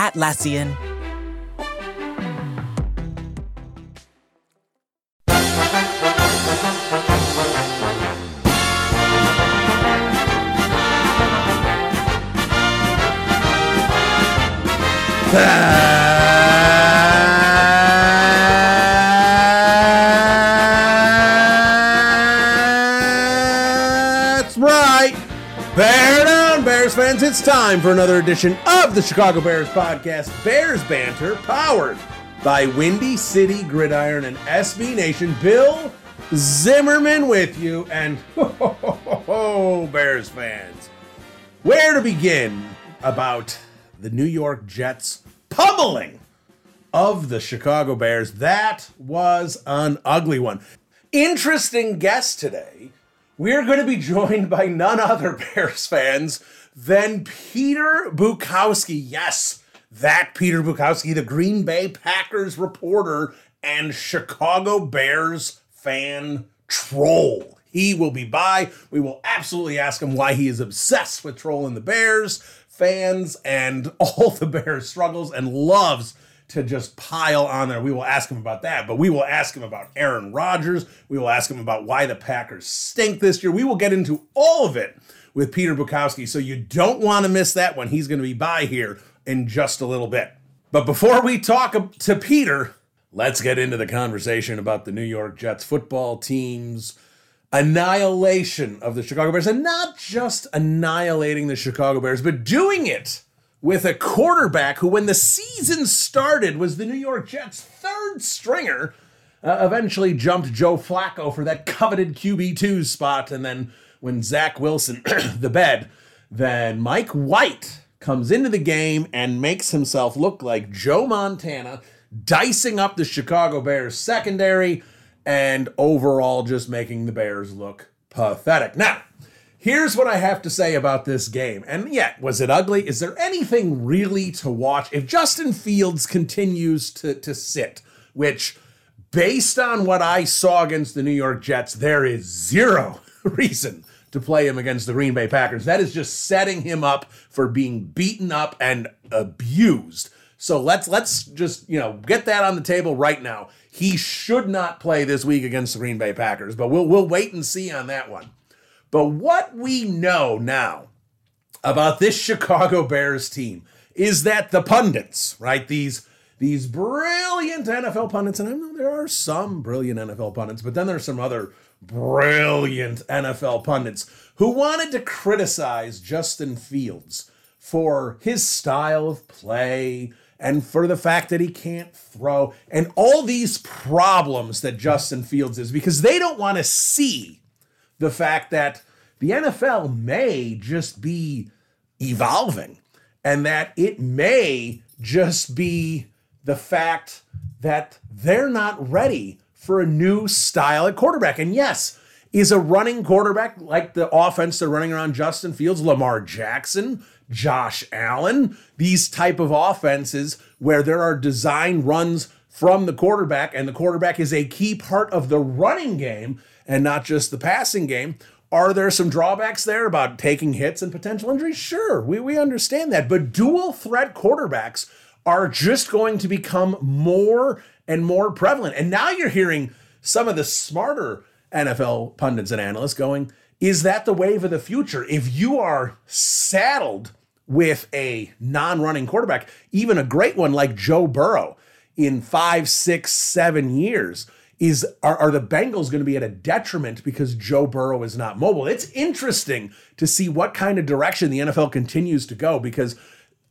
Atlassian. That's right. Bear down, Bears fans. It's time for another edition of the Chicago Bears podcast, Bears Banter, powered by Windy City Gridiron and SB Nation. Bill Zimmerman with you, and ho, ho, ho, ho, Bears fans. Where to begin about the New York Jets pummeling of the Chicago Bears. That was an ugly one. Interesting guest today. We're going to be joined by none other Bears fans than Peter Bukowski. Yes, that Peter Bukowski, the Green Bay Packers reporter and Chicago Bears fan troll. He will be by. We will absolutely ask him why he is obsessed with trolling the Bears fans and all the Bears struggles and loves to just pile on there. We will ask him about that, but we will ask him about Aaron Rodgers. We will ask him about why the Packers stink this year. We will get into all of it with Peter Bukowski. So you don't want to miss that one. He's going to be by here in just a little bit. But before we talk to Peter, let's get into the conversation about the New York Jets football team's annihilation of the Chicago Bears. And not just annihilating the Chicago Bears, but doing it with a quarterback who, when the season started, was the New York Jets' third stringer. Uh, eventually jumped Joe Flacco for that coveted QB2 spot. And then when Zach Wilson, the bed, then Mike White comes into the game and makes himself look like Joe Montana, dicing up the Chicago Bears secondary and overall just making the Bears look pathetic. Now, here's what I have to say about this game. And yet, was it ugly? Is there anything really to watch? If Justin Fields continues to, to sit, which based on what I saw against the New York Jets, there is zero reason to play him against the Green Bay Packers. That is just setting him up for being beaten up and abused. So let's let's just, you know, get that on the table right now. He should not play this week against the Green Bay Packers, but we'll we'll wait and see on that one. But what we know now about this Chicago Bears team is that the pundits, right? These these brilliant NFL pundits, and I know there are some brilliant NFL pundits, but then there's some other brilliant NFL pundits who wanted to criticize Justin Fields for his style of play and for the fact that he can't throw and all these problems that Justin Fields is because they don't want to see the fact that the NFL may just be evolving and that it may just be the fact that they're not ready for a new style at quarterback. And yes, is a running quarterback like the offense they're running around Justin Fields, Lamar Jackson, Josh Allen, these type of offenses where there are design runs from the quarterback and the quarterback is a key part of the running game and not just the passing game. Are there some drawbacks there about taking hits and potential injuries? Sure, we, we understand that. But dual threat quarterbacks are just going to become more and more prevalent. And now you're hearing some of the smarter NFL pundits and analysts going, is that the wave of the future? If you are saddled with a non running quarterback, even a great one like Joe Burrow in five, six, seven years, is are, are the Bengals going to be at a detriment because Joe Burrow is not mobile? It's interesting to see what kind of direction the NFL continues to go because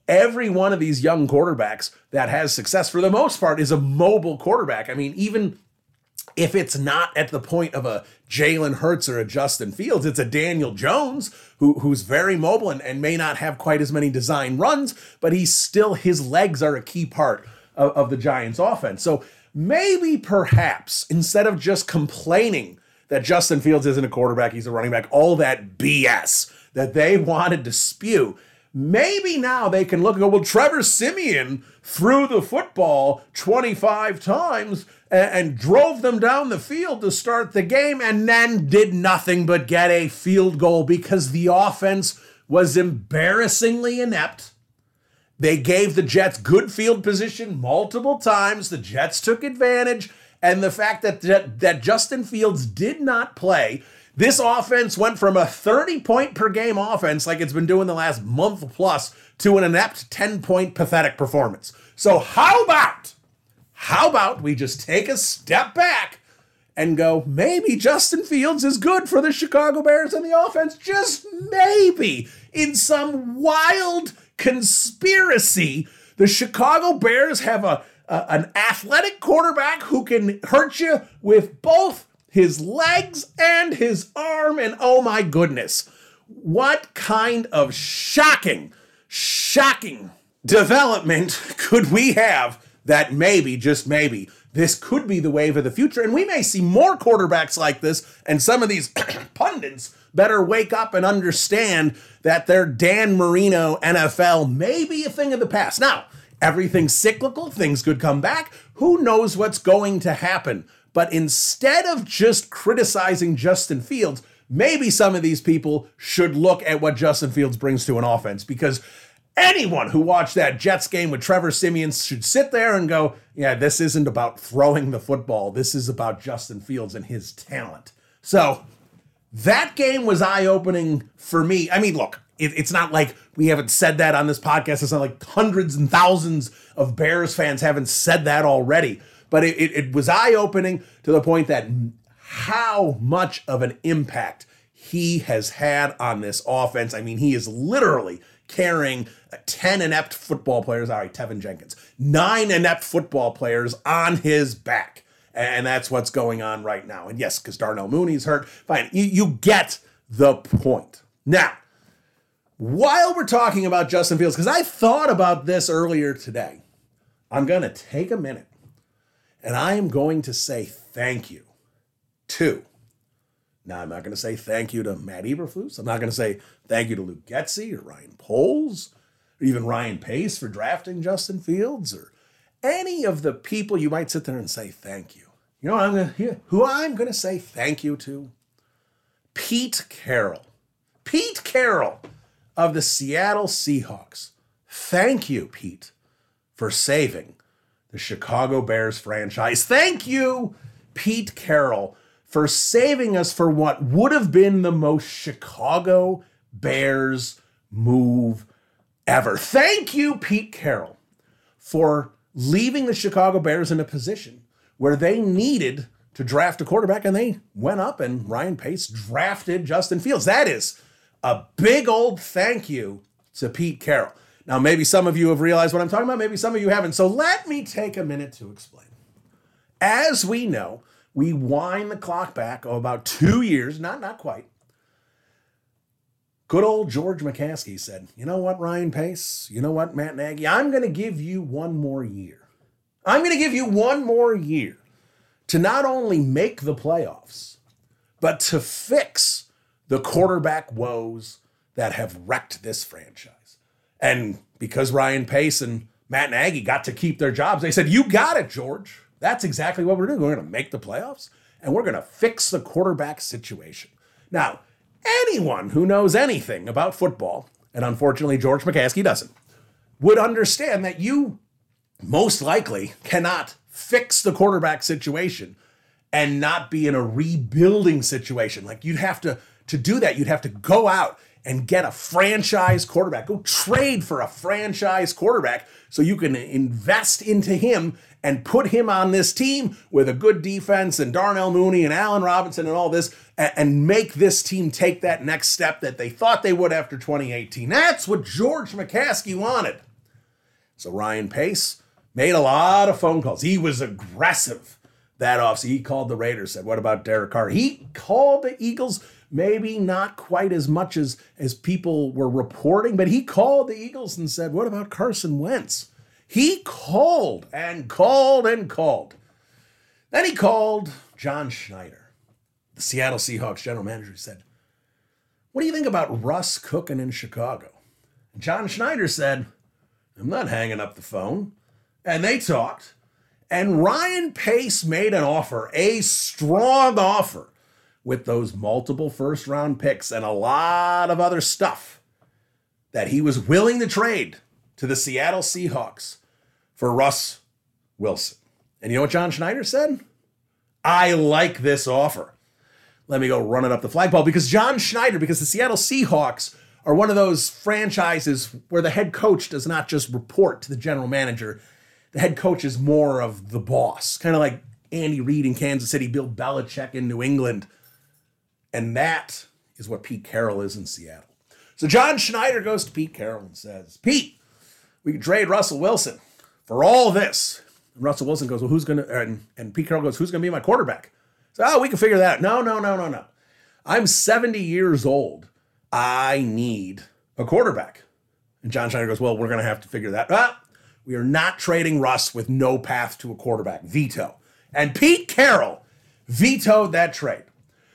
every one of these young quarterbacks that has success for the most part is a mobile quarterback. I mean, even if it's not at the point of a Jalen Hurts or a Justin Fields, it's a Daniel Jones who, who's very mobile and, and may not have quite as many design runs, but he's still, his legs are a key part of, of the Giants offense. So maybe perhaps instead of just complaining that Justin Fields isn't a quarterback, he's a running back, all that BS that they wanted to spew, maybe now they can look and go, well, Trevor Siemian threw the football 25 times and, and, drove them down the field to start the game and then did nothing but get a field goal because the offense was embarrassingly inept. They gave the Jets good field position multiple times. The Jets took advantage. And the fact that, that, that Justin Fields did not play this offense went from a 30 point per game offense, like it's been doing the last month plus, to an inept 10 point pathetic performance. So, how about, how about we just take a step back and go, maybe Justin Fields is good for the Chicago Bears and the offense? Just maybe. In some wild conspiracy, the Chicago Bears have a, a an athletic quarterback who can hurt you with both his legs and his arm. And oh my goodness, what kind of shocking, shocking development could we have that maybe, just maybe, this could be the wave of the future? And we may see more quarterbacks like this, and some of these pundits better wake up and understand that their Dan Marino NFL may be a thing of the past. Now, everything's cyclical, things could come back. Who knows what's going to happen? But instead of just criticizing Justin Fields, maybe some of these people should look at what Justin Fields brings to an offense because anyone who watched that Jets game with Trevor Siemian should sit there and go, yeah, this isn't about throwing the football. This is about Justin Fields and his talent. So that game was eye opening for me. I mean, look, it, it's not like we haven't said that on this podcast. It's not like hundreds and thousands of Bears fans haven't said that already but it, it, it was eye opening to the point that how much of an impact he has had on this offense. I mean, he is literally carrying 10 inept football players. All right, Teven Jenkins, nine inept football players on his back. And that's what's going on right now. And yes, because Darnell Mooney's hurt. Fine. You, you get the point. Now, while we're talking about Justin Fields, because I thought about this earlier today, I'm going to take a minute and I am going to say thank you to. Now, I'm not going to say thank you to Matt Eberflus. I'm not going to say thank you to Luke Getsy or Ryan Poles or even Ryan Pace for drafting Justin Fields or any of the people you might sit there and say thank you. You know I'm to, who I'm going to say thank you to? Pete Carroll. Pete Carroll of the Seattle Seahawks. Thank you, Pete, for saving the Chicago Bears franchise. Thank you, Pete Carroll, for saving us for what would have been the most Chicago Bears move ever. Thank you, Pete Carroll, for leaving the Chicago Bears in a position where they needed to draft a quarterback and they went up and Ryan Pace drafted Justin Fields. That is a big old thank you to Pete Carroll. Now, maybe some of you have realized what I'm talking about, maybe some of you haven't. So let me take a minute to explain. As we know, we wind the clock back oh, about two years, not, not quite. Good old George McCaskey said, You know what, Ryan Pace? You know what, Matt Nagy? I'm going to give you one more year. I'm going to give you one more year to not only make the playoffs, but to fix the quarterback woes that have wrecked this franchise. And because Ryan Pace and Matt Nagy got to keep their jobs, they said, You got it, George. That's exactly what we're doing. We're going to make the playoffs and we're going to fix the quarterback situation. Now, anyone who knows anything about football, and unfortunately George McCaskey doesn't, would understand that you most likely cannot fix the quarterback situation and not be in a rebuilding situation. Like you'd have to to do that, you'd have to go out and get a franchise quarterback. Go trade for a franchise quarterback so you can invest into him and put him on this team with a good defense and Darnell Mooney and Allen Robinson and all this and make this team take that next step that they thought they would after 2018. That's what George McCaskey wanted. So Ryan Pace made a lot of phone calls. He was aggressive that off. So he called the Raiders, said, What about Derek Carr? He called the Eagles, maybe not quite as much as, as people were reporting, but he called the Eagles and said, What about Carson Wentz? He called and called and called. Then he called John Schneider, the Seattle Seahawks general manager, said, What do you think about Russ cooking in Chicago? And John Schneider said, I'm not hanging up the phone. And they talked. And Ryan Pace made an offer, a strong offer, with those multiple first round picks and a lot of other stuff that he was willing to trade to the Seattle Seahawks for Russ Wilson. And you know what John Schneider said? I like this offer. Let me go run it up the flagpole because John Schneider, because the Seattle Seahawks are one of those franchises where the head coach does not just report to the general manager, the head coach is more of the boss, kind of like Andy Reid in Kansas City, Bill Belichick in New England. And that is what Pete Carroll is in Seattle. So John Schneider goes to Pete Carroll and says, Pete, we can trade Russell Wilson for all this. And Russell Wilson goes, Well, who's going to, and, and Pete Carroll goes, Who's going to be my quarterback? So, oh, we can figure that out. No, no, no, no, no. I'm 70 years old. I need a quarterback. And John Schneider goes, Well, we're going to have to figure that out. We are not trading Russ with no path to a quarterback. Veto. And Pete Carroll vetoed that trade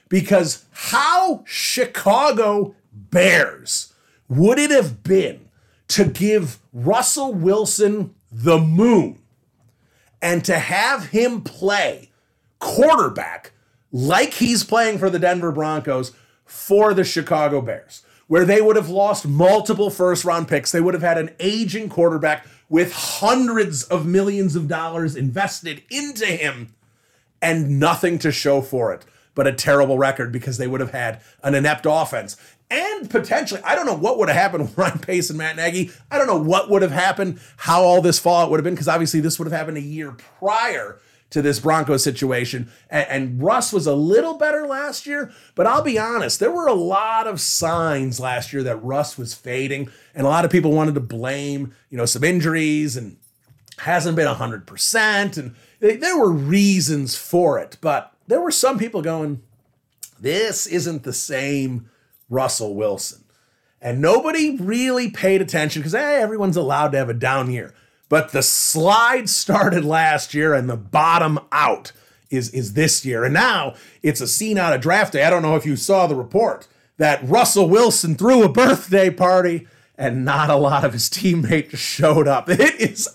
because how Chicago Bears would it have been to give Russell Wilson the moon and to have him play quarterback like he's playing for the Denver Broncos for the Chicago Bears, where they would have lost multiple first round picks. They would have had an aging quarterback with hundreds of millions of dollars invested into him and nothing to show for it but a terrible record because they would have had an inept offense. And potentially, I don't know what would have happened with Ryan Pace and Matt Nagy. I don't know what would have happened, how all this fallout would have been, because obviously this would have happened a year prior to this Broncos situation. And, and, Russ was a little better last year, but I'll be honest, there were a lot of signs last year that Russ was fading, and a lot of people wanted to blame, you know, some injuries and hasn't been 100%. And they, there were reasons for it, but there were some people going, this isn't the same Russell Wilson. And nobody really paid attention because hey, everyone's allowed to have a down year. But the slide started last year and the bottom out is, is this year. And now it's a scene out of draft day. I don't know if you saw the report that Russell Wilson threw a birthday party and not a lot of his teammates showed up. It is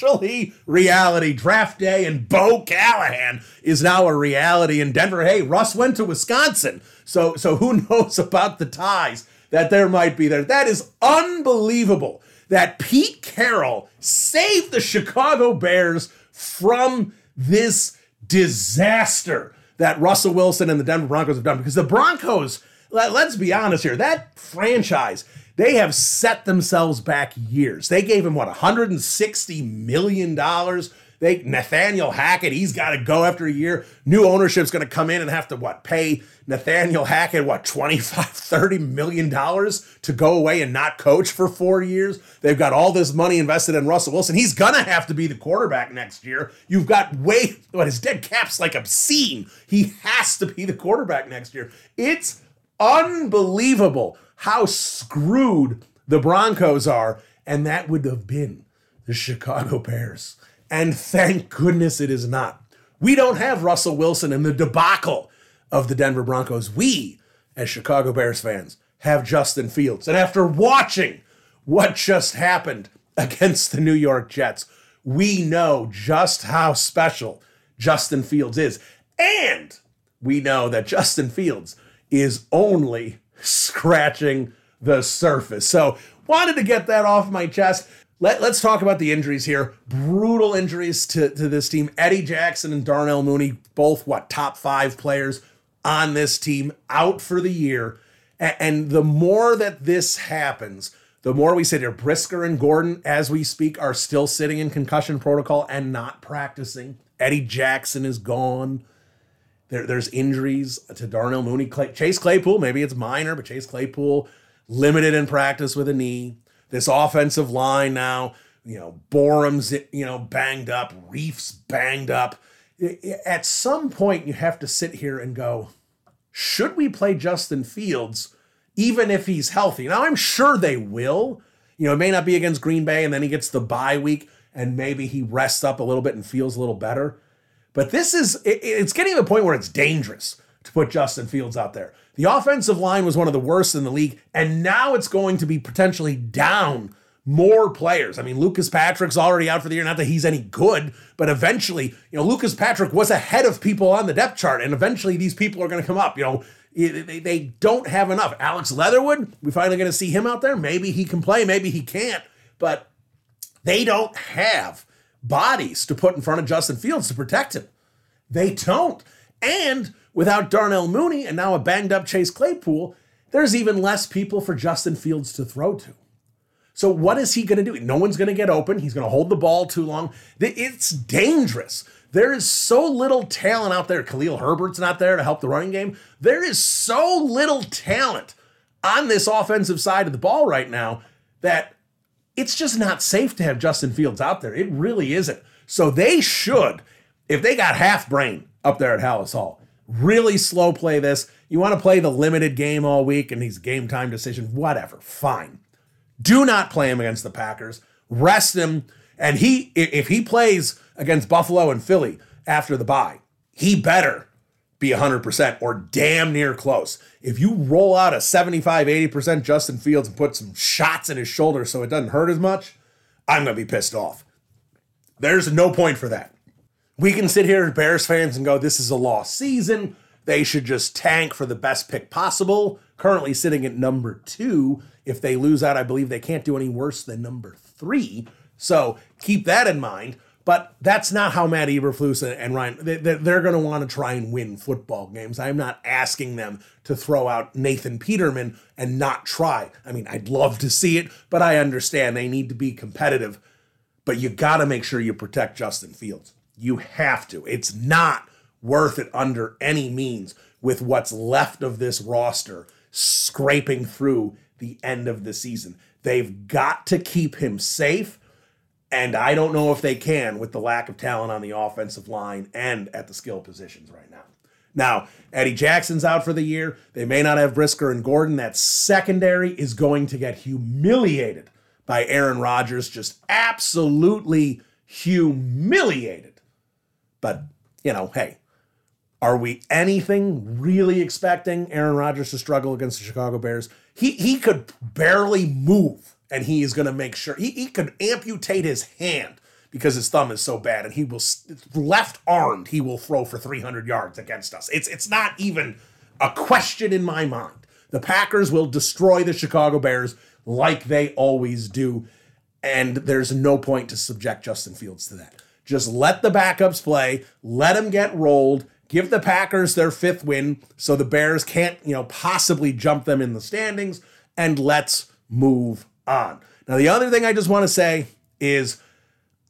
actually reality. Draft day and Bo Callahan is now a reality in Denver. Hey, Russ went to Wisconsin. So so who knows about the ties that there might be there. That is unbelievable that Pete Carroll saved the Chicago Bears from this disaster that Russell Wilson and the Denver Broncos have done. Because the Broncos, let, us be honest here, that franchise, they have set themselves back years. They gave him, what, $160 million they Nathaniel Hackett, he's got to go after a year. New ownership's going to come in and have to what pay Nathaniel Hackett what 25 30 million dollars to go away and not coach for 4 years. They've got all this money invested in Russell Wilson. He's going to have to be the quarterback next year. You've got way what his dead cap's like obscene. He has to be the quarterback next year. It's unbelievable how screwed the Broncos are and that would have been the Chicago Bears. And thank goodness it is not. We don't have Russell Wilson in the debacle of the Denver Broncos. We, as Chicago Bears fans, have Justin Fields. And after watching what just happened against the New York Jets, we know just how special Justin Fields is. And we know that Justin Fields is only scratching the surface. So, wanted to get that off my chest. Let, us talk about the injuries here. Brutal injuries to, to this team. Eddie Jackson and Darnell Mooney, both what, top five players on this team, out for the year. And, and the more that this happens, the more we sit here. Brisker and Gordon, as we speak, are still sitting in concussion protocol and not practicing. Eddie Jackson is gone. There, there's injuries to Darnell Mooney. Clay, Chase Claypool, maybe it's minor, but Chase Claypool limited in practice with a knee. This offensive line now, you know, Borom's, you know, banged up, Reiff's banged up. at some point you have to sit here and go, should we play Justin Fields even if he's healthy? Now, I'm sure they will. You know, it may not be against Green Bay and then he gets the bye week and maybe he rests up a little bit and feels a little better. But this is, it's getting to the point where it's dangerous to put Justin Fields out there. The offensive line was one of the worst in the league, and now it's going to be potentially down more players. I mean, Lucas Patrick's already out for the year. Not that he's any good, but eventually, you know, Lucas Patrick was ahead of people on the depth chart, and eventually these people are going to come up. You know, they, they don't have enough. Alex Leatherwood, we finally going to see him out there. Maybe he can play, maybe he can't, but they don't have bodies to put in front of Justin Fields to protect him. They don't. And without Darnell Mooney and now a banged up Chase Claypool, there's even less people for Justin Fields to throw to. So what is he going to do? No one's going to get open. He's going to hold the ball too long. It's dangerous. There is so little talent out there. Khalil Herbert's not there to help the running game. There is so little talent on this offensive side of the ball right now that it's just not safe to have Justin Fields out there. It really isn't. So they should, if they got half brain up there at Halas Hall, really slow play this. You want to play the limited game all week and these game time decisions, whatever, fine. Do not play him against the Packers. Rest him. And he, if he plays against Buffalo and Philly after the bye, he better be 100% or damn near close. If you roll out a 75, 80% Justin Fields and put some shots in his shoulder so it doesn't hurt as much, I'm going to be pissed off. There's no point for that. We can sit here as Bears fans and go, this is a lost season. They should just tank for the best pick possible. Currently sitting at number two. If they lose out, I believe they can't do any worse than number three. So keep that in mind. But that's not how Matt Eberflus and Ryan, they're going to want to try and win football games. I'm not asking them to throw out Nathan Peterman and not try. I mean, I'd love to see it, but I understand they need to be competitive. But you got to make sure you protect Justin Fields. You have to. It's not worth it under any means with what's left of this roster scraping through the end of the season. They've got to keep him safe and I don't know if they can with the lack of talent on the offensive line and at the skill positions right now. Now, Eddie Jackson's out for the year. They may not have Brisker and Gordon. That secondary is going to get humiliated by Aaron Rodgers, just absolutely humiliated. But, you know, hey, are we anything really expecting Aaron Rodgers to struggle against the Chicago Bears? He he could barely move and he is going to make sure he, he could amputate his hand because his thumb is so bad and he will left armed he will throw for 300 yards against us. It's it's not even a question in my mind. The packers will destroy the chicago bears like they always do and there's no point to subject justin fields to that. Just let the backups play let them get rolled give the packers their fifth win so the bears can't you know possibly jump them in the standings and let's move on. Now, the other thing I just want to say is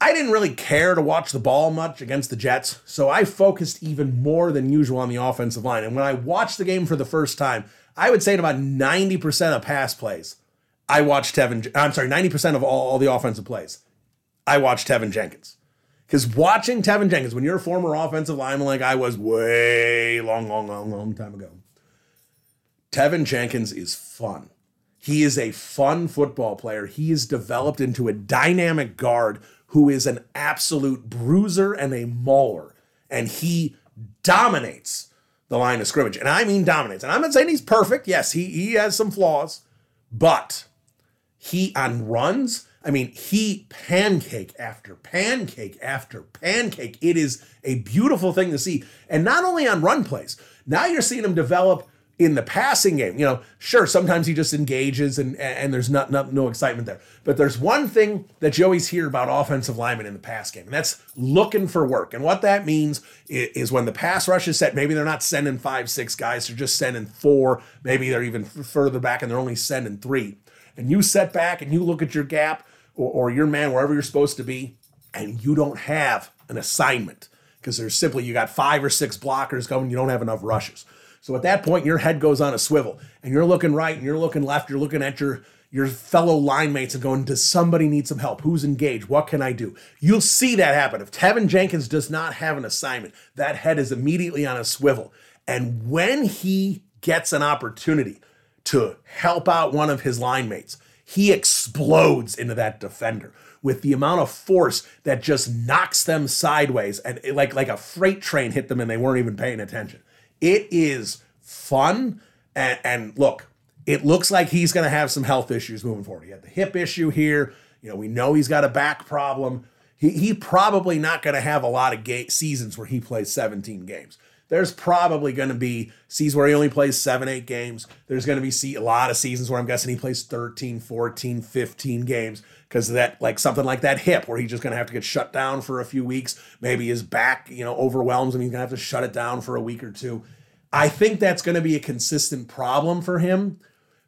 I didn't really care to watch the ball much against the Jets, so I focused even more than usual on the offensive line. And when I watched the game for the first time, I would say in about 90% of pass plays, I watched Teven, I'm sorry, 90% of all, all the offensive plays, I watched Teven Jenkins. Because watching Teven Jenkins, when you're a former offensive lineman like I was way long, long, long, long time ago, Teven Jenkins is fun. He is a fun football player. He is developed into a dynamic guard who is an absolute bruiser and a mauler. And he dominates the line of scrimmage. And I mean dominates. And I'm not saying he's perfect. Yes, he, he has some flaws, but he on runs, I mean, he pancake after pancake after pancake. It is a beautiful thing to see. And not only on run plays, now you're seeing him develop in the passing game. You know, sure, sometimes he just engages and and there's not, not no excitement there. But there's one thing that you always hear about offensive linemen in the pass game, and that's looking for work. And what that means is, is when the pass rush is set, maybe they're not sending five, six guys, they're just sending four. Maybe they're even further back and they're only sending three. And you set back and you look at your gap or, or your man wherever you're supposed to be, and you don't have an assignment because there's simply you got five or six blockers going, you don't have enough rushes. So at that point, your head goes on a swivel and you're looking right and you're looking left, you're looking at your your fellow line mates and going, Does somebody need some help? Who's engaged? What can I do? You'll see that happen. If Teven Jenkins does not have an assignment, that head is immediately on a swivel. And when he gets an opportunity to help out one of his line mates, he explodes into that defender with the amount of force that just knocks them sideways and like like a freight train hit them and they weren't even paying attention. It is fun and, and look, it looks like he's going to have some health issues moving forward. He had the hip issue here. You know, we know he's got a back problem. He, he probably not going to have a lot of ga- seasons where he plays 17 games. There's probably going to be seasons where he only plays seven, eight games. There's going to be see, a lot of seasons where I'm guessing he plays 13, 14, 15 games because that, like something like that hip where he's just going to have to get shut down for a few weeks. Maybe his back, you know, overwhelms him. He's going to have to shut it down for a week or two. I think that's going to be a consistent problem for him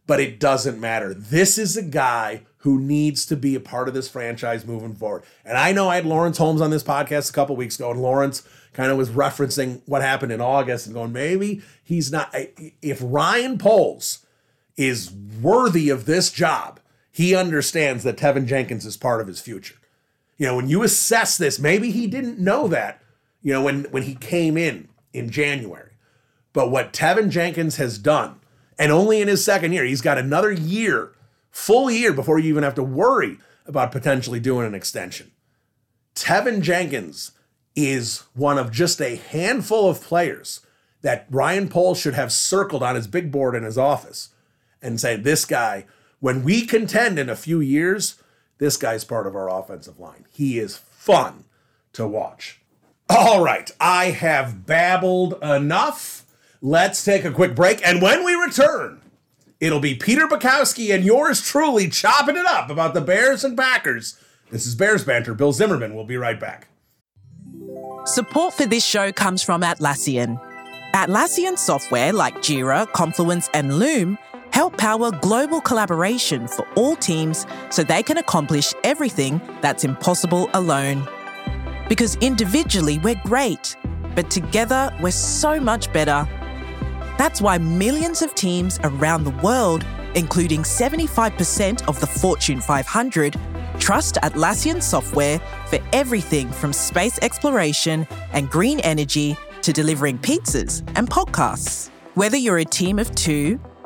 but it doesn't matter. This is a guy who needs to be a part of this franchise moving forward. And I know I had Lawrence Holmes on this podcast a couple weeks ago, and Lawrence kind of was referencing what happened in August and going, maybe he's not. If Ryan Poles is worthy of this job, he understands that Teven Jenkins is part of his future. You know, when you assess this, maybe he didn't know that, you know, when, when he came in in January. But what Teven Jenkins has done and only in his second year. He's got another year, full year, before you even have to worry about potentially doing an extension. Teven Jenkins is one of just a handful of players that Ryan Poles should have circled on his big board in his office and say, This guy, when we contend in a few years, this guy's part of our offensive line. He is fun to watch. All right, I have babbled enough. Let's take a quick break. And when we return, it'll be Peter Bukowski and yours truly chopping it up about the Bears and Packers. This is Bears Banter. Bill Zimmerman will be right back. Support for this show comes from Atlassian. Atlassian software like Jira, Confluence, and Loom help power global collaboration for all teams so they can accomplish everything that's impossible alone. Because individually, we're great, but together, we're so much better. That's why millions of teams around the world, including 75% of the Fortune 500, trust Atlassian software for everything from space exploration and green energy to delivering pizzas and podcasts. Whether you're a team of two,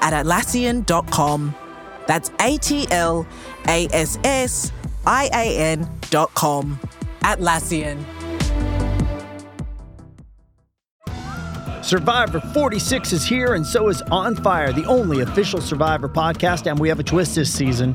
at Atlassian.com. That's A T L A S S I A N.com. Atlassian. Survivor 46 is here, and so is On Fire, the only official Survivor podcast. And we have a twist this season.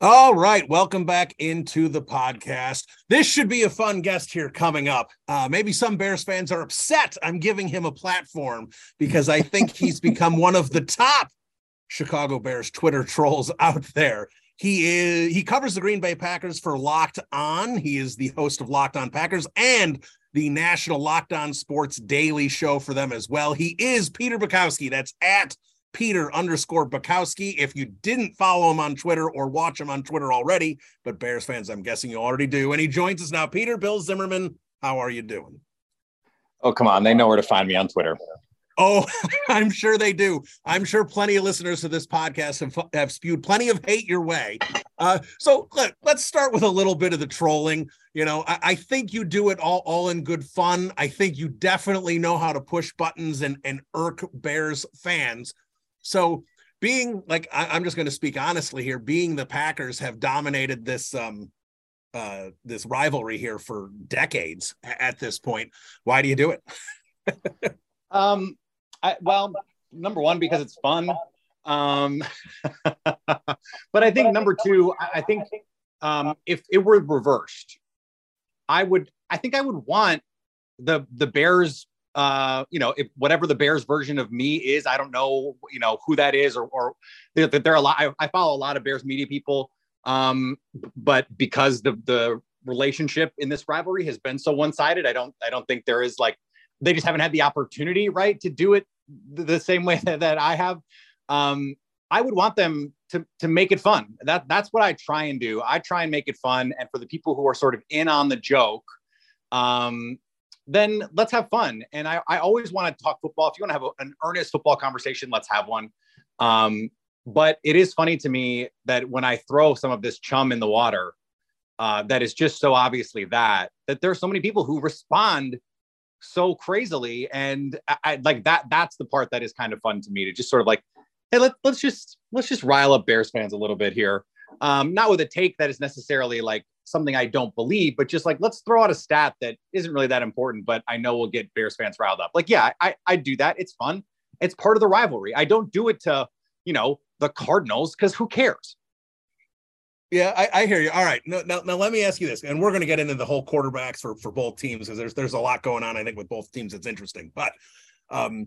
All right, welcome back into the podcast. This should be a fun guest here coming up. Uh, maybe some Bears fans are upset I'm giving him a platform because I think he's become one of the top Chicago Bears Twitter trolls out there. He is he covers the Green Bay Packers for Locked On. He is the host of Locked On Packers and the national Locked On Sports Daily show for them as well. He is Peter Bukowski. That's at Peter underscore Bukowski. If you didn't follow him on Twitter or watch him on Twitter already, but Bears fans, I'm guessing you already do. And he joins us now. Peter Bill Zimmerman, how are you doing? Oh, come on. They know where to find me on Twitter. Oh, I'm sure they do. I'm sure plenty of listeners to this podcast have, have spewed plenty of hate your way. Uh, so let, let's start with a little bit of the trolling. You know, I, I, think you do it all, all in good fun. I think you definitely know how to push buttons and, and irk Bears fans. So being like I, am just going to speak honestly here, being the Packers have dominated this um uh, this rivalry here for decades at this point. Why do you do it? um, I, well, number one because it's fun. Um, but I think number two, I, I think um, if it were reversed, I would. I think I would want the the Bears. Uh, you know, if whatever the Bears version of me is, I don't know, you know, who that is, or or there, there are a lot. I, I follow a lot of Bears media people um, but because the the relationship in this rivalry has been so one sided, I don't I don't think there is like they just haven't had the opportunity right to do it the same way that, that I have. Um, I would want them to to make it fun. That that's what I try and do. I try and make it fun, and for the people who are sort of in on the joke, um, then let's have fun. And I, I always want to talk football. If you want to have a, an earnest football conversation, let's have one. Um, but it is funny to me that when I throw some of this chum in the water, uh, that is just so obviously that that there are so many people who respond so crazily, and I, I, like that. That's the part that is kind of fun to me to just sort of like, hey, let, let's just let's just rile up Bears fans a little bit here. Um, not with a take that is necessarily like something I don't believe, but just like let's throw out a stat that isn't really that important, but I know we'll get Bears fans riled up. Like, yeah, I I do that. It's fun. It's part of the rivalry. I don't do it to you know the Cardinals because who cares? Yeah, I, I, hear you. All right, now, now, now let me ask you this, and we're going to get into the whole quarterbacks for for both teams because there's there's a lot going on. I think with both teams, it's interesting. But um,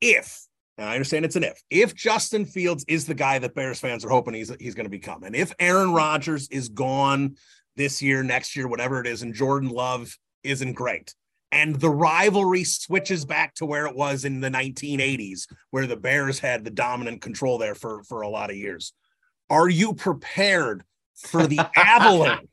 if and I understand it's an if, if Justin Fields is the guy that Bears fans are hoping he's he's going to become, and if Aaron Rodgers is gone this year, next year, whatever it is, and Jordan Love isn't great, and the rivalry switches back to where it was in the 1980s where the bears had the dominant control there for for a lot of years. Are you prepared for the avalanche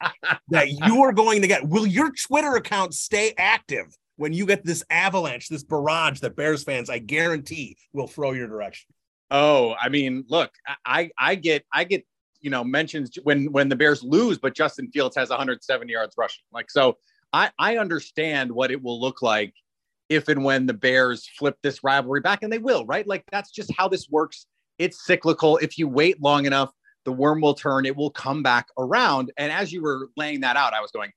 that you are going to get? Will your twitter account stay active when you get this avalanche this barrage that bears fans i guarantee will throw your direction? Oh i mean look i i get i get you know mentions when when the bears lose but justin fields has 107 yards rushing like so I, I understand what it will look like if and when the Bears flip this rivalry back, and they will, right? Like that's just how this works. It's cyclical. If you wait long enough, the worm will turn, it will come back around. And as you were laying that out, I was going,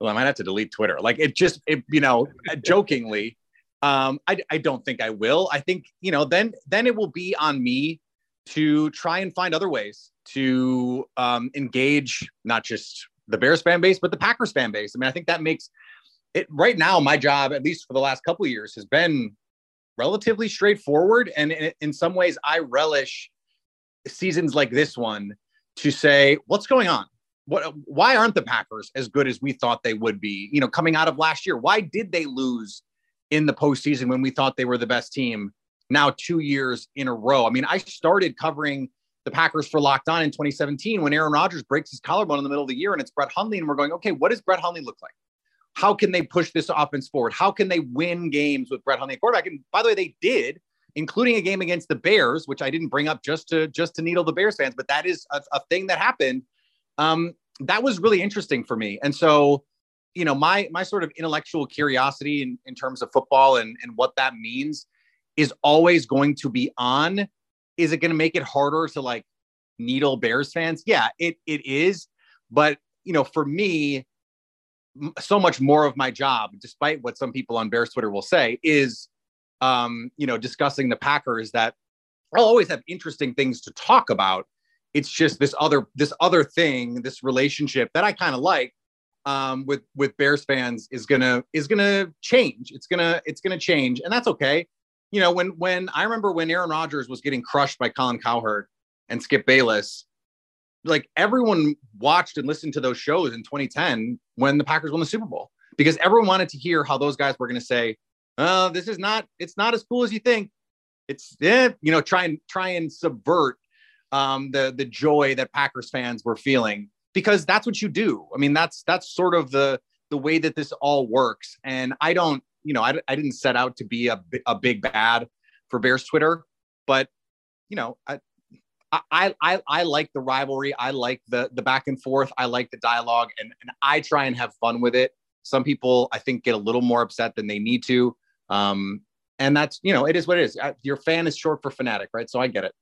well, I might have to delete Twitter. Like it just, it, you know, jokingly, um, I, I don't think I will. I think, you know, then, then it will be on me to try and find other ways to um, engage not just the Bears fan base, but the Packers fan base. I mean, I think that makes it right now. My job, at least for the last couple years, has been relatively straightforward, and in, in some ways, I relish seasons like this one to say what's going on. What? Why aren't the Packers as good as we thought they would be? You know, coming out of last year, why did they lose in the postseason when we thought they were the best team? Now two years in a row. I mean, I started covering the Packers for Locked On in 2017 when Aaron Rodgers breaks his collarbone in the middle of the year and it's Brett Hundley. And we're going, okay, what does Brett Hundley look like? How can they push this offense forward? How can they win games with Brett Hundley quarterback? And by the way, they did, including a game against the Bears, which I didn't bring up just to just to needle the Bears fans, but that is a, a thing that happened. Um, that was really interesting for me. And so, you know, my my sort of intellectual curiosity in, in terms of football and, and what that means is always going to be on is it going to make it harder to like needle Bears fans? Yeah, it it is. But you know, for me, so much more of my job, despite what some people on Bears Twitter will say, is um, you know discussing the Packers. That I'll always have interesting things to talk about. It's just this other this other thing, this relationship that I kind of like um, with with Bears fans is gonna is gonna change. It's gonna it's gonna change, and that's okay you know, when when I remember when Aaron Rodgers was getting crushed by Colin Cowherd and Skip Bayless, like everyone watched and listened to those shows in 2010 when the Packers won the Super Bowl because everyone wanted to hear how those guys were going to say, "Oh, this is not it's not as cool as you think." It's eh, you know, try and try and subvert um, the the joy that Packers fans were feeling because that's what you do. I mean, that's that's sort of the the way that this all works. And I don't you know, I, I didn't set out to be a, a big bad for Bears Twitter, but you know, I, I, I, I like the rivalry. I like the, the back and forth. I like the dialogue and, and I try and have fun with it. Some people I think get a little more upset than they need to. Um, and that's, you know, it is what it is. Your fan is short for fanatic, right? So I get it.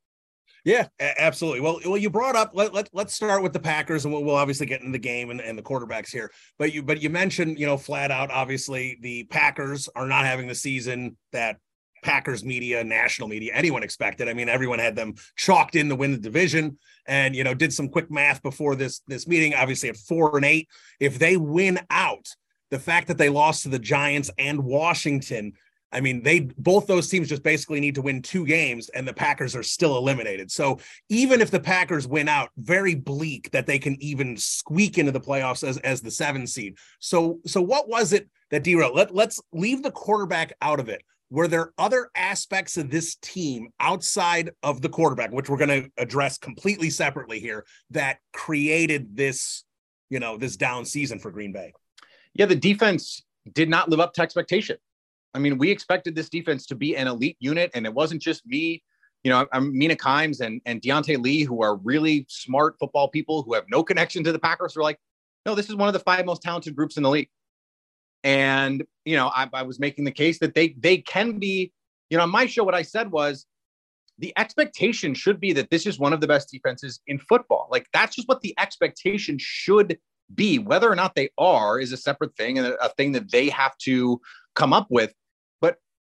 Yeah, absolutely. Well, well, you brought up. Let, let let's start with the Packers, and we'll, we'll obviously get into the game and, and the quarterbacks here. But you but you mentioned you know flat out, obviously the Packers are not having the season that Packers media, national media, anyone expected. I mean, everyone had them chalked in to win the division, and you know did some quick math before this this meeting. Obviously, at four and eight, if they win out, the fact that they lost to the Giants and Washington I mean, they both those teams just basically need to win two games, and the Packers are still eliminated. So even if the Packers win out, very bleak that they can even squeak into the playoffs as, as the seven seed. So so what was it that derailed? Let let's leave the quarterback out of it. Were there other aspects of this team outside of the quarterback, which we're going to address completely separately here, that created this, you know, this down season for Green Bay? Yeah, the defense did not live up to expectation. I mean, we expected this defense to be an elite unit, and it wasn't just me. You know, I'm Mina Kimes and and Deontay Lee, who are really smart football people who have no connection to the Packers, were like, no, this is one of the five most talented groups in the league. And you know, I, I was making the case that they they can be. You know, on my show, what I said was the expectation should be that this is one of the best defenses in football. Like that's just what the expectation should be. Whether or not they are is a separate thing and a, a thing that they have to come up with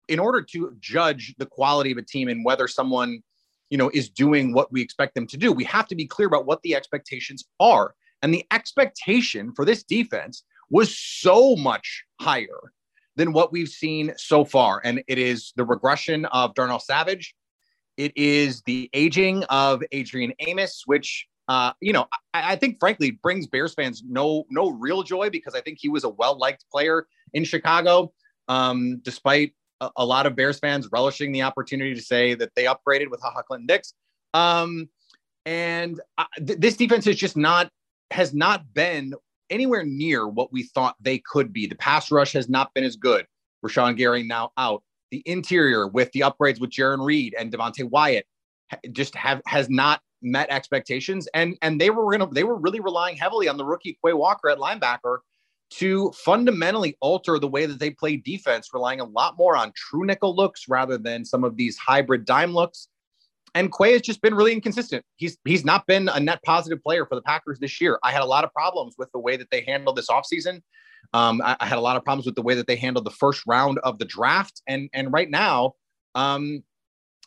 in order to judge the quality of a team and whether someone you know is doing what we expect them to do we have to be clear about what the expectations are. And the expectation for this defense was so much higher than what we've seen so far. And it is the regression of Darnell Savage. It is the aging of Adrian Amos which uh, you know, I, I, think frankly brings Bears fans no no real joy because I think he was a well liked player in Chicago, um, despite a, lot of Bears fans relishing the opportunity to say that they upgraded with HaHa Clinton Dix. Um, and uh, th- this defense is just not has not been anywhere near what we thought they could be. The pass rush has not been as good. Rashan Gary now out. The interior with the upgrades with Jarran Reed and Devonte Wyatt just have has not met expectations. And and they were gonna they were really relying heavily on the rookie Quay Walker at linebacker to fundamentally alter the way that they play defense, relying a lot more on true nickel looks rather than some of these hybrid dime looks. And Quay has just been really inconsistent. He's he's not been a net positive player for the Packers this year. I had a lot of problems with the way that they handled this offseason. Um, I, I, had a lot of problems with the way that they handled the first round of the draft. And and right now, um,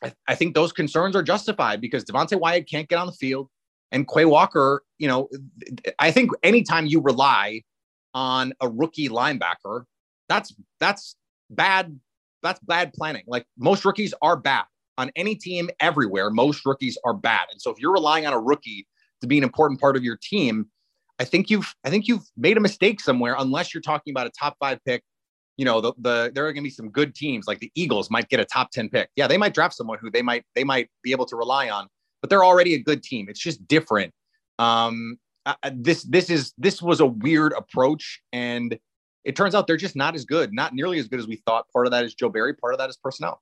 I, I think those concerns are justified because Devonte Wyatt can't get on the field. And Quay Walker, you know, I think anytime you rely on a rookie linebacker, that's that's bad. That's bad planning. Like most rookies are bad on any team everywhere. Most rookies are bad, and so if you're relying on a rookie to be an important part of your team, I think you've I think you've made a mistake somewhere. Unless you're talking about a top five pick, you know the, the there are going to be some good teams like the Eagles might get a top ten pick. Yeah, they might draft someone who they might they might be able to rely on, but they're already a good team. It's just different. Um, this this is this was a weird approach, and it turns out they're just not as good, not nearly as good as we thought. Part of that is Joe Barry, part of that is personnel.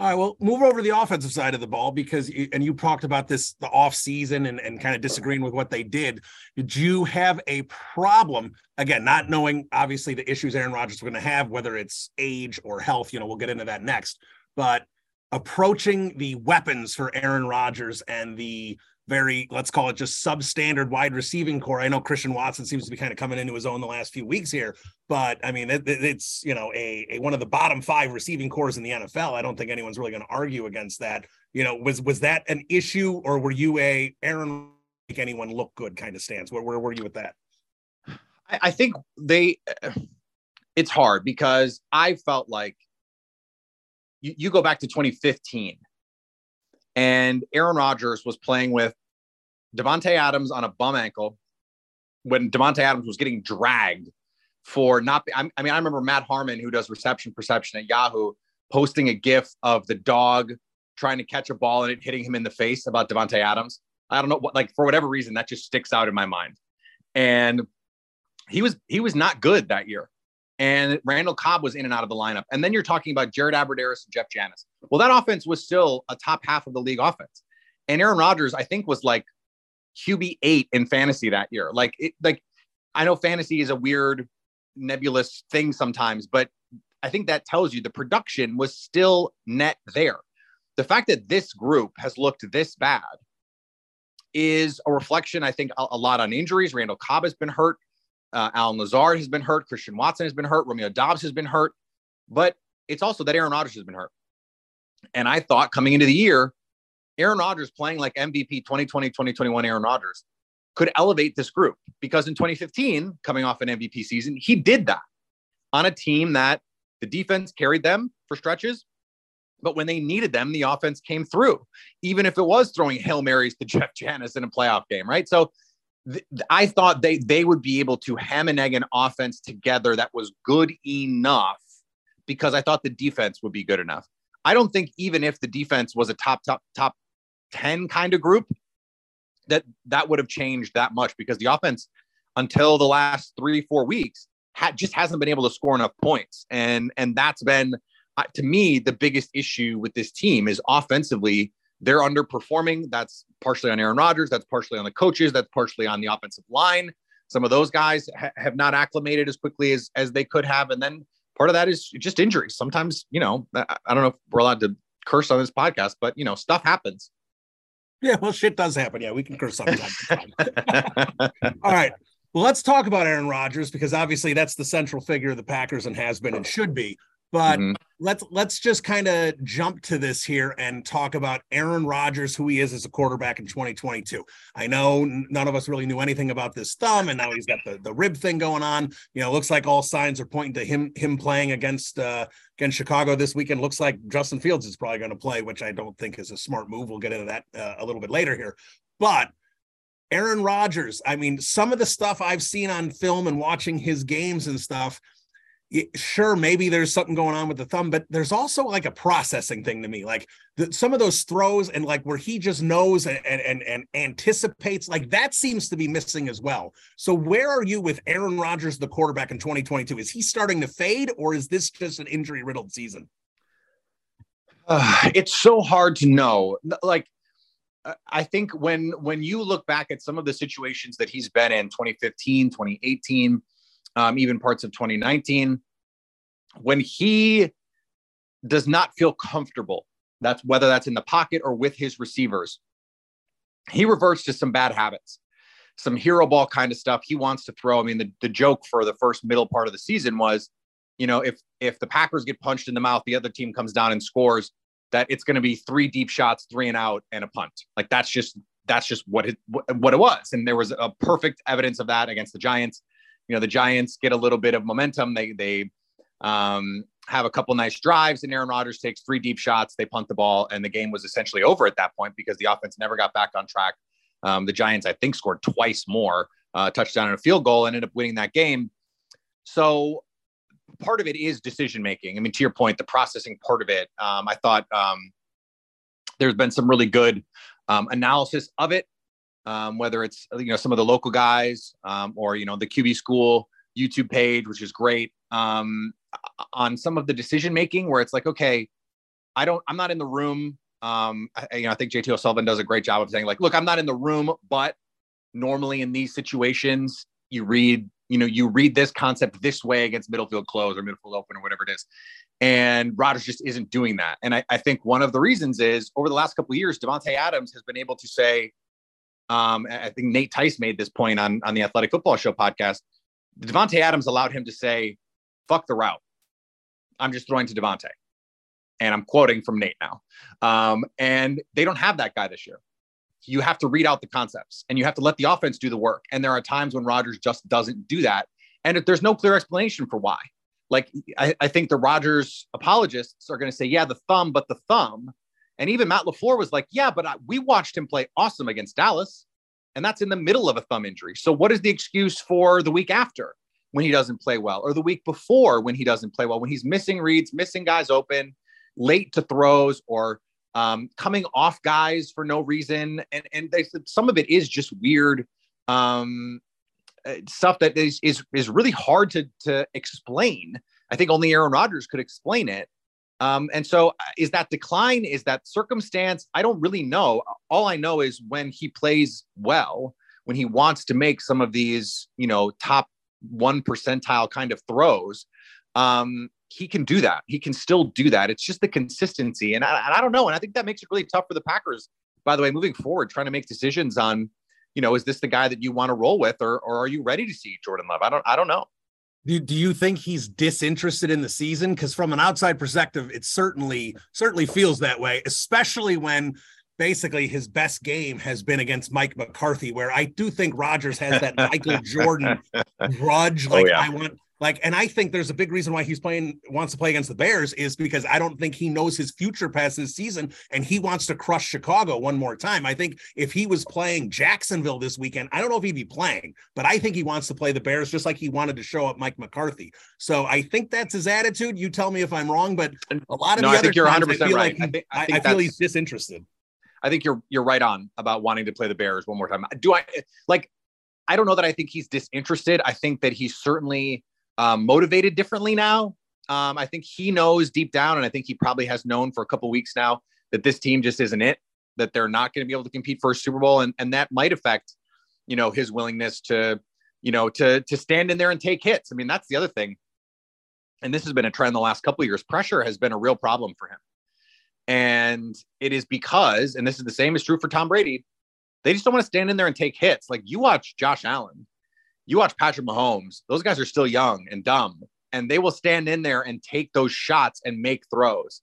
All right, well, move over to the offensive side of the ball because, and you talked about this the off season and, and kind of disagreeing with what they did. Did you have a problem again, not knowing obviously the issues Aaron Rodgers was going to have, whether it's age or health? You know, we'll get into that next. But approaching the weapons for Aaron Rodgers and the very, let's call it just substandard wide receiving corps. I know Christian Watson seems to be kind of coming into his own the last few weeks here, but I mean, it, it's, you know, a, a, one of the bottom five receiving corps in the NFL. I don't think anyone's really going to argue against that. You know, was, was that an issue or were you a Aaron make anyone look good kind of stance? Where, where were you with that? I, I think they, it's hard because I felt like you, you go back to 2015 and Aaron Rodgers was playing with Davante Adams on a bum ankle when Davante Adams was getting dragged for not. I mean, I remember Matt Harmon, who does reception perception at Yahoo, posting a GIF of the dog trying to catch a ball and it hitting him in the face about Davante Adams. I don't know what, like for whatever reason, that just sticks out in my mind. And he was he was not good that year and Randall Cobb was in and out of the lineup. And then you're talking about Jared Abbrederis and Jeff Janis. Well, that offense was still a top half of the league offense. And Aaron Rodgers, I think, was like QB eight in fantasy that year. Like, it, like I know fantasy is a weird, nebulous thing sometimes, but I think that tells you the production was still net there. the fact that this group has looked this bad is a reflection, I think, a, a lot on injuries. Randall Cobb has been hurt. Uh, Allen Lazard has been hurt. Christian Watson has been hurt. Romeo Doubs has been hurt. But it's also that Aaron Rodgers has been hurt. And I thought coming into the year, Aaron Rodgers playing like MVP 2020, 2021 Aaron Rodgers could elevate this group because in 2015, coming off an MVP season, he did that on a team that the defense carried them for stretches. But when they needed them, the offense came through, even if it was throwing Hail Marys to Jeff Janis in a playoff game, right? So th- I thought they they would be able to ham and egg an offense together that was good enough because I thought the defense would be good enough. I don't think even if the defense was a top top top 10 kind of group that that would have changed that much because the offense until the last 3 4 weeks had just hasn't been able to score enough points and and that's been uh, to me the biggest issue with this team is offensively they're underperforming that's partially on Aaron Rodgers that's partially on the coaches that's partially on the offensive line some of those guys ha- have not acclimated as quickly as as they could have and then part of that is just injuries sometimes you know I, I don't know if we're allowed to curse on this podcast but you know stuff happens yeah, well, shit does happen. Yeah, we can curse sometimes. All right. Well, let's talk about Aaron Rodgers because obviously that's the central figure of the Packers and has been and should be. But mm-hmm. let's let's just kind of jump to this here and talk about Aaron Rodgers, who he is as a quarterback in 2022. I know none of us really knew anything about this thumb, and now he's got the, the rib thing going on. You know, looks like all signs are pointing to him him playing against uh, against Chicago this weekend. Looks like Justin Fields is probably going to play, which I don't think is a smart move. We'll get into that uh, a little bit later here, but. Aaron Rodgers, I mean, some of the stuff I've seen on film and watching his games and stuff, sure maybe there's something going on with the thumb but there's also like a processing thing to me like the, some of those throws and like where he just knows and, and and anticipates like that seems to be missing as well. So where are you with aaron rodgers the quarterback in 2022 is he starting to fade or is this just an injury riddled season? Uh, it's so hard to know. Like I think when when you look back at some of the situations that he's been in 2015, 2018, um, even parts of 2019. When he does not feel comfortable, that's whether that's in the pocket or with his receivers, he reverts to some bad habits, some hero ball kind of stuff he wants to throw. I mean, the, the joke for the first middle part of the season was, you know, if if the Packers get punched in the mouth, the other team comes down and scores, that it's going to be three deep shots, three and out, and a punt. Like that's just that's just what it what it was, and there was a perfect evidence of that against the Giants you know the Giants get a little bit of momentum. They they um, have a couple nice drives, and Aaron Rodgers takes three deep shots. They punt the ball, and the game was essentially over at that point because the offense never got back on track. Um, the Giants, I think, scored twice more, uh, touchdown and a field goal, and ended up winning that game. So part of it is decision making. I mean, to your point, the processing part of it. Um, I thought um, there's been some really good um, analysis of it um, whether it's you know some of the local guys um, or you know the QB school YouTube page, which is great um, on some of the decision making where it's like, okay, I don't, I'm not in the room. Um, I, you know, I think JT O'Sullivan does a great job of saying like, look, I'm not in the room, but normally in these situations, you read, you know, you read this concept this way against middle field close or middle field open or whatever it is. And Rodgers just isn't doing that. And I, I think one of the reasons is over the last couple of years, Davante Adams has been able to say, um, I think Nate Tice made this point on, on the Athletic Football Show podcast. Davante Adams allowed him to say, fuck the route. I'm just throwing to Davante. And I'm quoting from Nate now. Um, and they don't have that guy this year. You have to read out the concepts and you have to let the offense do the work. And there are times when Rodgers just doesn't do that. And there's no clear explanation for why. Like, I, I think the Rodgers apologists are going to say, yeah, the thumb, but the thumb. And even Matt LaFleur was like, yeah, but I, we watched him play awesome against Dallas. And that's in the middle of a thumb injury. So what is the excuse for the week after when he doesn't play well or the week before when he doesn't play well, when he's missing reads, missing guys open, late to throws or um, coming off guys for no reason. And, and they said some of it is just weird um, uh, stuff that is, is, is really hard to, to explain. I think only Aaron Rodgers could explain it. Um, and so, uh, is that decline? Is that circumstance? I don't really know. All I know is when he plays well, when he wants to make some of these, you know, top one percentile kind of throws, um, he can do that. He can still do that. It's just the consistency. And I, and I don't know. And I think that makes it really tough for the Packers, by the way, moving forward, trying to make decisions on, you know, is this the guy that you want to roll with or, or are you ready to see Jordan Love? I don't, I don't know. Do, do you think he's disinterested in the season? Because from an outside perspective, it certainly certainly feels that way, especially when basically his best game has been against Mike McCarthy, where I do think Rodgers has that Michael Jordan grudge. Oh, like oh, yeah. I want like, and I think there's a big reason why he's playing, wants to play against the Bears is because I don't think he knows his future past this season and he wants to crush Chicago one more time. I think if he was playing Jacksonville this weekend, I don't know if he'd be playing, but I think he wants to play the Bears just like he wanted to show up Mike McCarthy. So I think that's his attitude. You tell me if I'm wrong, but a lot of no, the I think you're 100 percent right. Like he, I, think, I, think I feel he's disinterested. I think you're you're right on about wanting to play the Bears one more time. Do I like? I don't know that I think he's disinterested. I think that he's certainly um, motivated differently now. Um, I think he knows deep down, and I think he probably has known for a couple weeks now that this team just isn't it. That they're not going to be able to compete for a Super Bowl, and and that might affect, you know, his willingness to, you know, to to stand in there and take hits. I mean, that's the other thing. And this has been a trend the last couple years. Pressure has been a real problem for him, and it is because, and this is the same is true for Tom Brady. They just don't want to stand in there and take hits. Like you watch Josh Allen you watch Patrick Mahomes, those guys are still young and dumb, and they will stand in there and take those shots and make throws.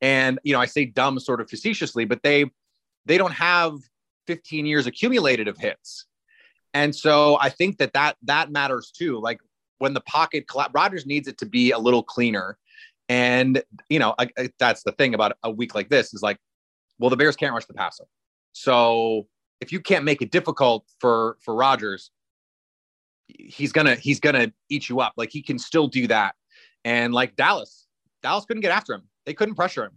And you know, I say dumb sort of facetiously, but they they don't have 15 years accumulated of hits. And so I think that that that matters too. Like when the pocket collapse, Rodgers needs it to be a little cleaner. And you know, I, I, that's the thing about a week like this is like, well, the Bears can't rush the passer. So if you can't make it difficult for for Rodgers, he's gonna he's gonna eat you up. Like he can still do that. And like Dallas, Dallas couldn't get after him. They couldn't pressure him.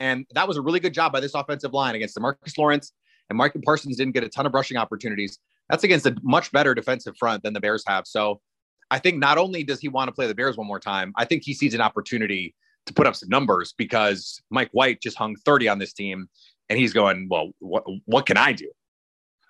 And that was a really good job by this offensive line against the DeMarcus Lawrence and Micah Parsons didn't get a ton of rushing opportunities. That's against a much better defensive front than the Bears have. So I think not only does he want to play the Bears one more time, I think he sees an opportunity to put up some numbers because Mike White just hung 30 on this team and he's going, well, what, what can I do?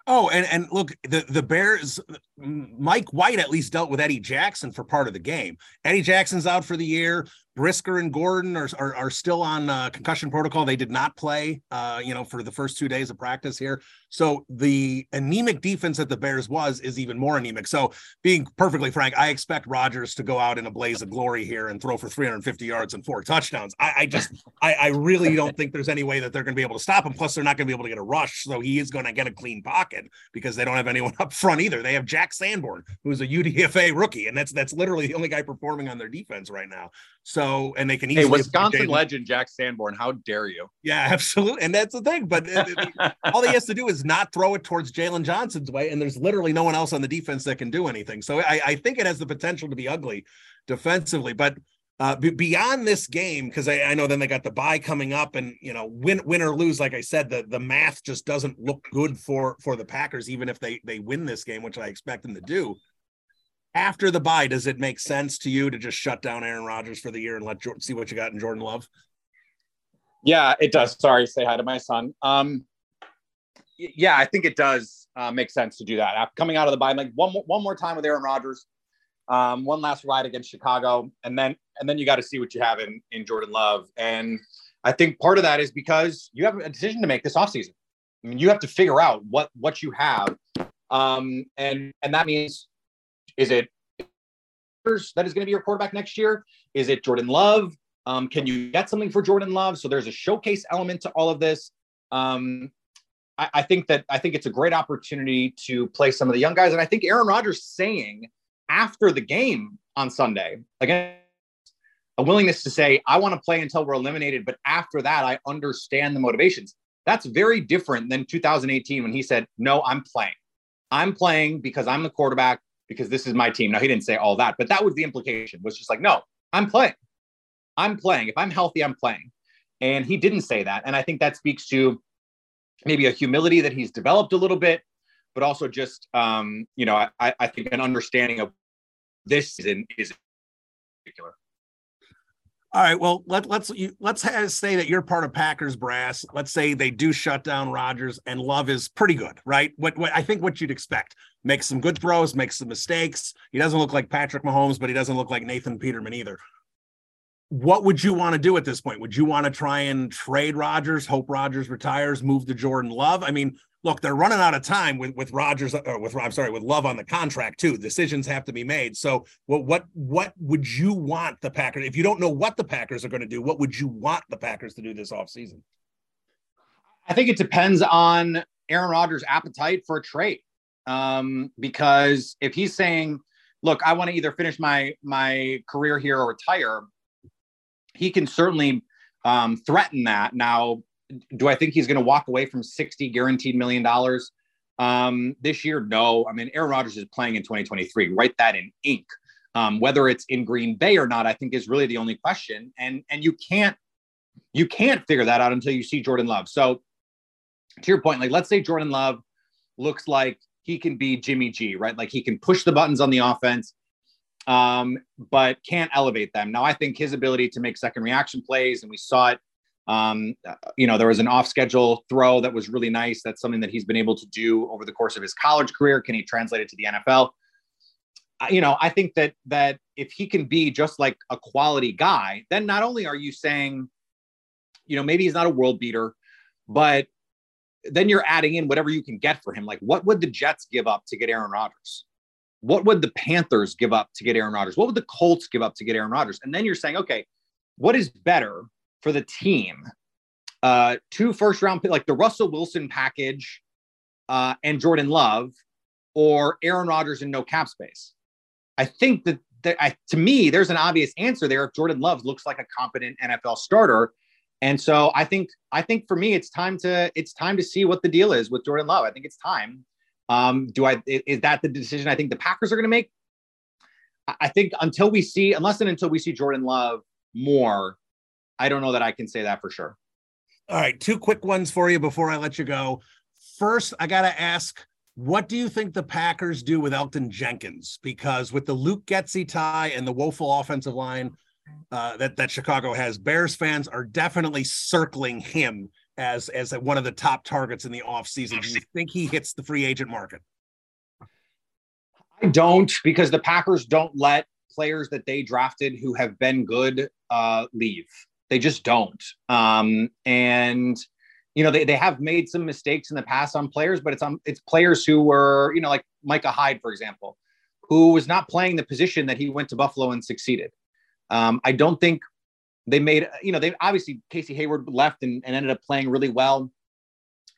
Oh, and and look, the the Bears, Mike White at least dealt with Eddie Jackson for part of the game. Eddie Jackson's out for the year. Brisker and Gordon are, are, are still on uh, concussion protocol. They did not play, uh, you know, for the first two days of practice here. So the anemic defense that the Bears was is even more anemic. So being perfectly frank, I expect Rodgers to go out in a blaze of glory here and throw for 350 yards and four touchdowns. I, I just, I, I really don't think there's any way that they're going to be able to stop him. Plus, they're not going to be able to get a rush. So he is going to get a clean pocket because they don't have anyone up front either. They have Jack Sanborn, who's a UDFA rookie, and that's that's literally the only guy performing on their defense right now. So, and they can easily. Hey, Wisconsin legend Jack Sanborn, how dare you? Yeah, absolutely. And that's the thing. But all he has to do is not throw it towards Jaylon Johnson's way. And there's literally no one else on the defense that can do anything. So I, I think it has the potential to be ugly defensively. But uh, b- beyond this game, because I, I, know then they got the bye coming up, and you know, win win or lose, like I said, the the math just doesn't look good for for the Packers, even if they they win this game, which I expect them to do after the bye, does it make sense to you to just shut down Aaron Rodgers for the year and let Jordan, see what you got in Jordan Love? Yeah, it does. Sorry, say hi to my son. Um, yeah, I think it does uh, make sense to do that. Coming out of the bye, like one more, one more time with Aaron Rodgers, um, one last ride against Chicago, and then and then you got to see what you have in in Jordan Love. And I think part of that is because you have a decision to make this offseason. I mean, you have to figure out what what you have, um, and and that means is it that is going to be your quarterback next year? Is it Jordan Love? Um, can you get something for Jordan Love? So there's a showcase element to all of this. Um, I, I, think that I think it's a great opportunity to play some of the young guys, and I think Aaron Rodgers saying after the game on Sunday again a willingness to say I want to play until we're eliminated, but after that I understand the motivations. That's very different than 2018 when he said, "No, I'm playing. I'm playing because I'm the quarterback because this is my team. Now he didn't say all that, but that was the implication. Was just like, no, I'm playing. I'm playing. If I'm healthy, I'm playing. And he didn't say that. And I think that speaks to maybe a humility that he's developed a little bit, but also just um, you know, I, I think an understanding of this is in is particular. All right. Well, let, let's you, let's say that you're part of Packers brass. Let's say they do shut down Rodgers, and Love is pretty good, right? What, what I think what you'd expect: makes some good throws, makes some mistakes. He doesn't look like Patrick Mahomes, but he doesn't look like Nathan Peterman either. what would you want to do at this point? Would you want to try and trade Rodgers, hope Rodgers retires, move to Jordan Love? I mean, look, they're running out of time with with Rodgers, or uh, with I'm sorry, with Love on the contract too. Decisions have to be made. So, what what what would you want the Packers? If you don't know what the Packers are going to do, what would you want the Packers to do this offseason? I think it depends on Aaron Rodgers' appetite for a trade. Um, because if he's saying, "Look, I want to either finish my my career here or retire," he can certainly um, threaten that. Now, do I think he's going to walk away from 60 guaranteed million dollars um, this year? No. I mean, Aaron Rodgers is playing in 2023. Write that in ink. Um, whether it's in Green Bay or not, I think is really the only question. And and you can't you can't figure that out until you see Jordan Love. So to your point, like let's say Jordan Love looks like he can be Jimmy G, right? Like he can push the buttons on the offense um, but can't elevate them. Now, I think his ability to make second reaction plays, and we saw it. Um, you know, there was an off-schedule throw that was really nice. That's something that he's been able to do over the course of his college career. Can he translate it to the NFL? You know, I think that that if he can be just like a quality guy, then not only are you saying, you know, maybe he's not a world beater, but then you're adding in whatever you can get for him. Like, what would the Jets give up to get Aaron Rodgers? what would the Panthers give up to get Aaron Rodgers? What would the Colts give up to get Aaron Rodgers? And then you're saying, okay, what is better for the team? Uh, two first round, like the Russell Wilson package uh, and Jordan Love, or Aaron Rodgers and no cap space? I think that, that I, to me, there's an obvious answer there. If Jordan Love looks like a competent NFL starter, and so I think I think for me, it's time to it's time to see what the deal is with Jordan Love. I think it's time um, do I is that the decision I think the Packers are going to make? I think until we see, unless and until we see Jordan Love more, I don't know that I can say that for sure. All right, two quick ones for you before I let you go. First, I got to ask, what do you think the Packers do with Elgton Jenkins? Because with the Luke Getsy tie and the woeful offensive line uh, that that Chicago has, Bears fans are definitely circling him as as one of the top targets in the offseason? Do you think he hits the free agent market? I don't because the Packers don't let players that they drafted who have been good uh, leave. They just don't. Um, and you know they, they have made some mistakes in the past on players, but it's on it's players who were you know like Micah Hyde for example, who was not playing the position that he went to Buffalo and succeeded. Um, I don't think they made, you know, they obviously Casey Hayward left and, and ended up playing really well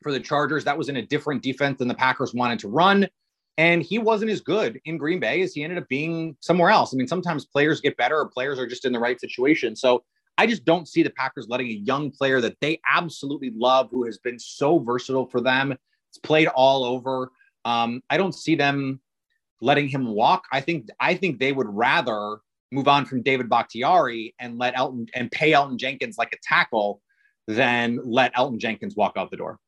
for the Chargers. That was in a different defense than the Packers wanted to run. And he wasn't as good in Green Bay as he ended up being somewhere else. I mean, sometimes players get better or players are just in the right situation. So I just don't see the Packers letting a young player that they absolutely love, who has been so versatile for them, it's played all over. Um, I don't see them letting him walk. I think I think they would rather move on from David Bakhtiari and let Elgton and pay Elgton Jenkins like a tackle than let Elgton Jenkins walk out the door.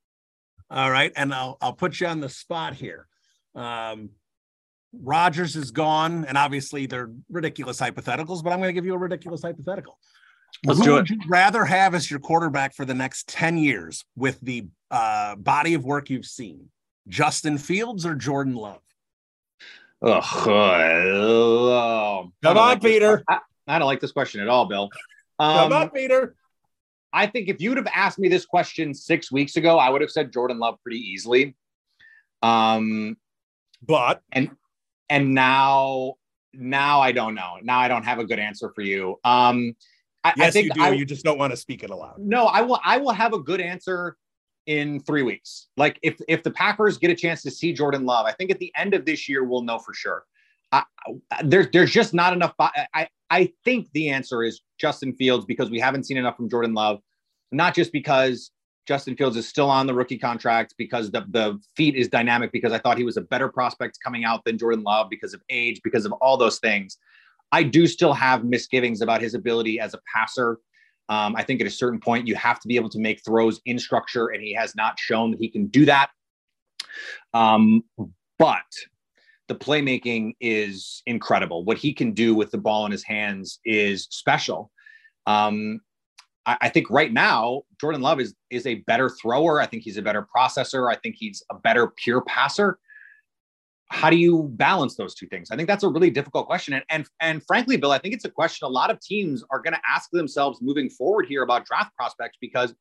All right. And I'll, I'll put you on the spot here. Um, Rodgers is gone, and obviously they're ridiculous hypotheticals, but I'm going to give you a ridiculous hypothetical. Let's Who would you rather have as your quarterback for the next 10 years with the uh, body of work you've seen? Justin Fields or Jordan Love? Ugh, oh, Come on, like Peter. I, I, don't like this question at all, Bill. Um, Come on, Peter. I think if you'd have asked me this question six weeks ago, I would have said Jordan Love pretty easily. Um, but and and now now I don't know. Now I don't have a good answer for you. Um, I, yes, I think you do. I, you just don't want to speak it aloud. No, I will. I will have a good answer in three weeks. Like if if the Packers get a chance to see Jordan Love, I think at the end of this year we'll know for sure. I, there's there's just not enough. I I think the answer is Justin Fields because we haven't seen enough from Jordan Love, not just because Justin Fields is still on the rookie contract because the the feet is dynamic because I thought he was a better prospect coming out than Jordan Love because of age because of all those things. I do still have misgivings about his ability as a passer um, I think at a certain point, you have to be able to make throws in structure, and he has not shown that he can do that. Um, but the playmaking is incredible. What he can do with the ball in his hands is special. Um, I, I, think right now, Jordan Love is is a better thrower. I think he's a better processor. I think he's a better pure passer. How do you balance those two things? I think that's a really difficult question. And, and, and frankly, Bill, I think it's a question a lot of teams are going to ask themselves moving forward here about draft prospects because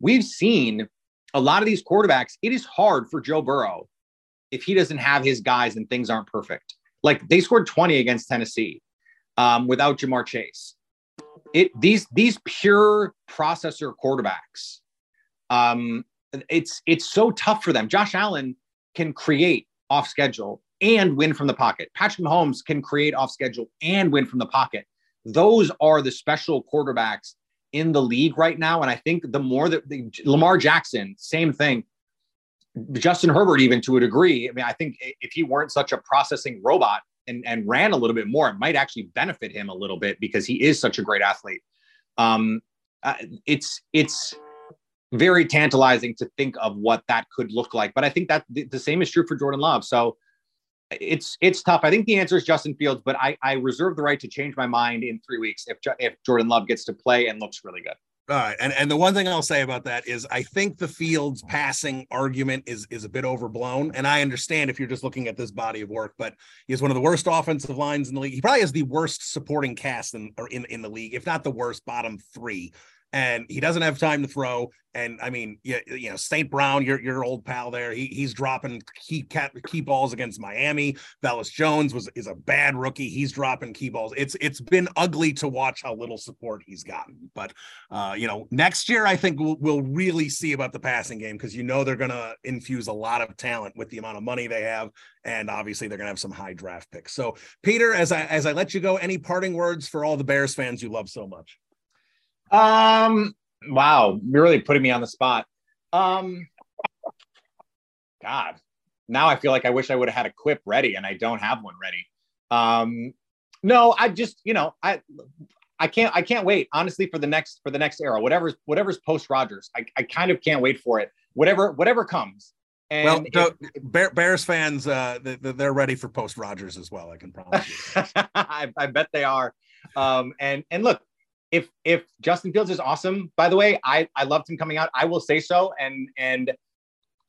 we've seen a lot of these quarterbacks. It is hard for Joe Burrow if he doesn't have his guys and things aren't perfect. Like they scored 20 against Tennessee um, without Ja'Marr Chase. It these these pure processor quarterbacks. Um, it's it's so tough for them. Josh Allen can create off schedule and win from the pocket. Patrick Mahomes can create off schedule and win from the pocket. Those are the special quarterbacks in the league right now. And I think the more that the, Lamar Jackson, same thing. Justin Herbert, even to a degree. I mean, I think if he weren't such a processing robot and, and ran a little bit more, it might actually benefit him a little bit because he is such a great athlete. Um, uh, it's it's very tantalizing to think of what that could look like. But I think that the, the same is true for Jordan Love. So it's it's tough. I think the answer is Justin Fields, but I, I reserve the right to change my mind in three weeks if if Jordan Love gets to play and looks really good. All right, and and the one thing I'll say about that is I think the Fields passing argument is is a bit overblown, and I understand if you're just looking at this body of work, but he has one of the worst offensive lines in the league. He probably has the worst supporting cast in or in in the league, if not the worst, bottom three and he doesn't have time to throw. And I mean, you, you know, St. Brown, your your old pal there, he, he's dropping key key balls against Miami. Velus Jones was is a bad rookie. He's dropping key balls. It's it's been ugly to watch how little support he's gotten. But uh, you know, next year I think we'll, we'll really see about the passing game because you know they're going to infuse a lot of talent with the amount of money they have, and obviously they're going to have some high draft picks. So, Peter, as I as I let you go, any parting words for all the Bears fans you love so much? Um, wow, you're really putting me on the spot. Um, God, now I feel like I wish I would have had a quip ready, and I don't have one ready. Um, no, I just, you know, I, I can't, I can't wait honestly for the next for the next era, whatever's whatever's post Rodgers. I, I kind of can't wait for it. Whatever, whatever comes. And well, if, Bears fans, uh, they're ready for post Rodgers as well. I can promise you. I, I bet they are. Um, and and look, if if Justin Fields is awesome, by the way, I I loved him coming out. I will say so, and and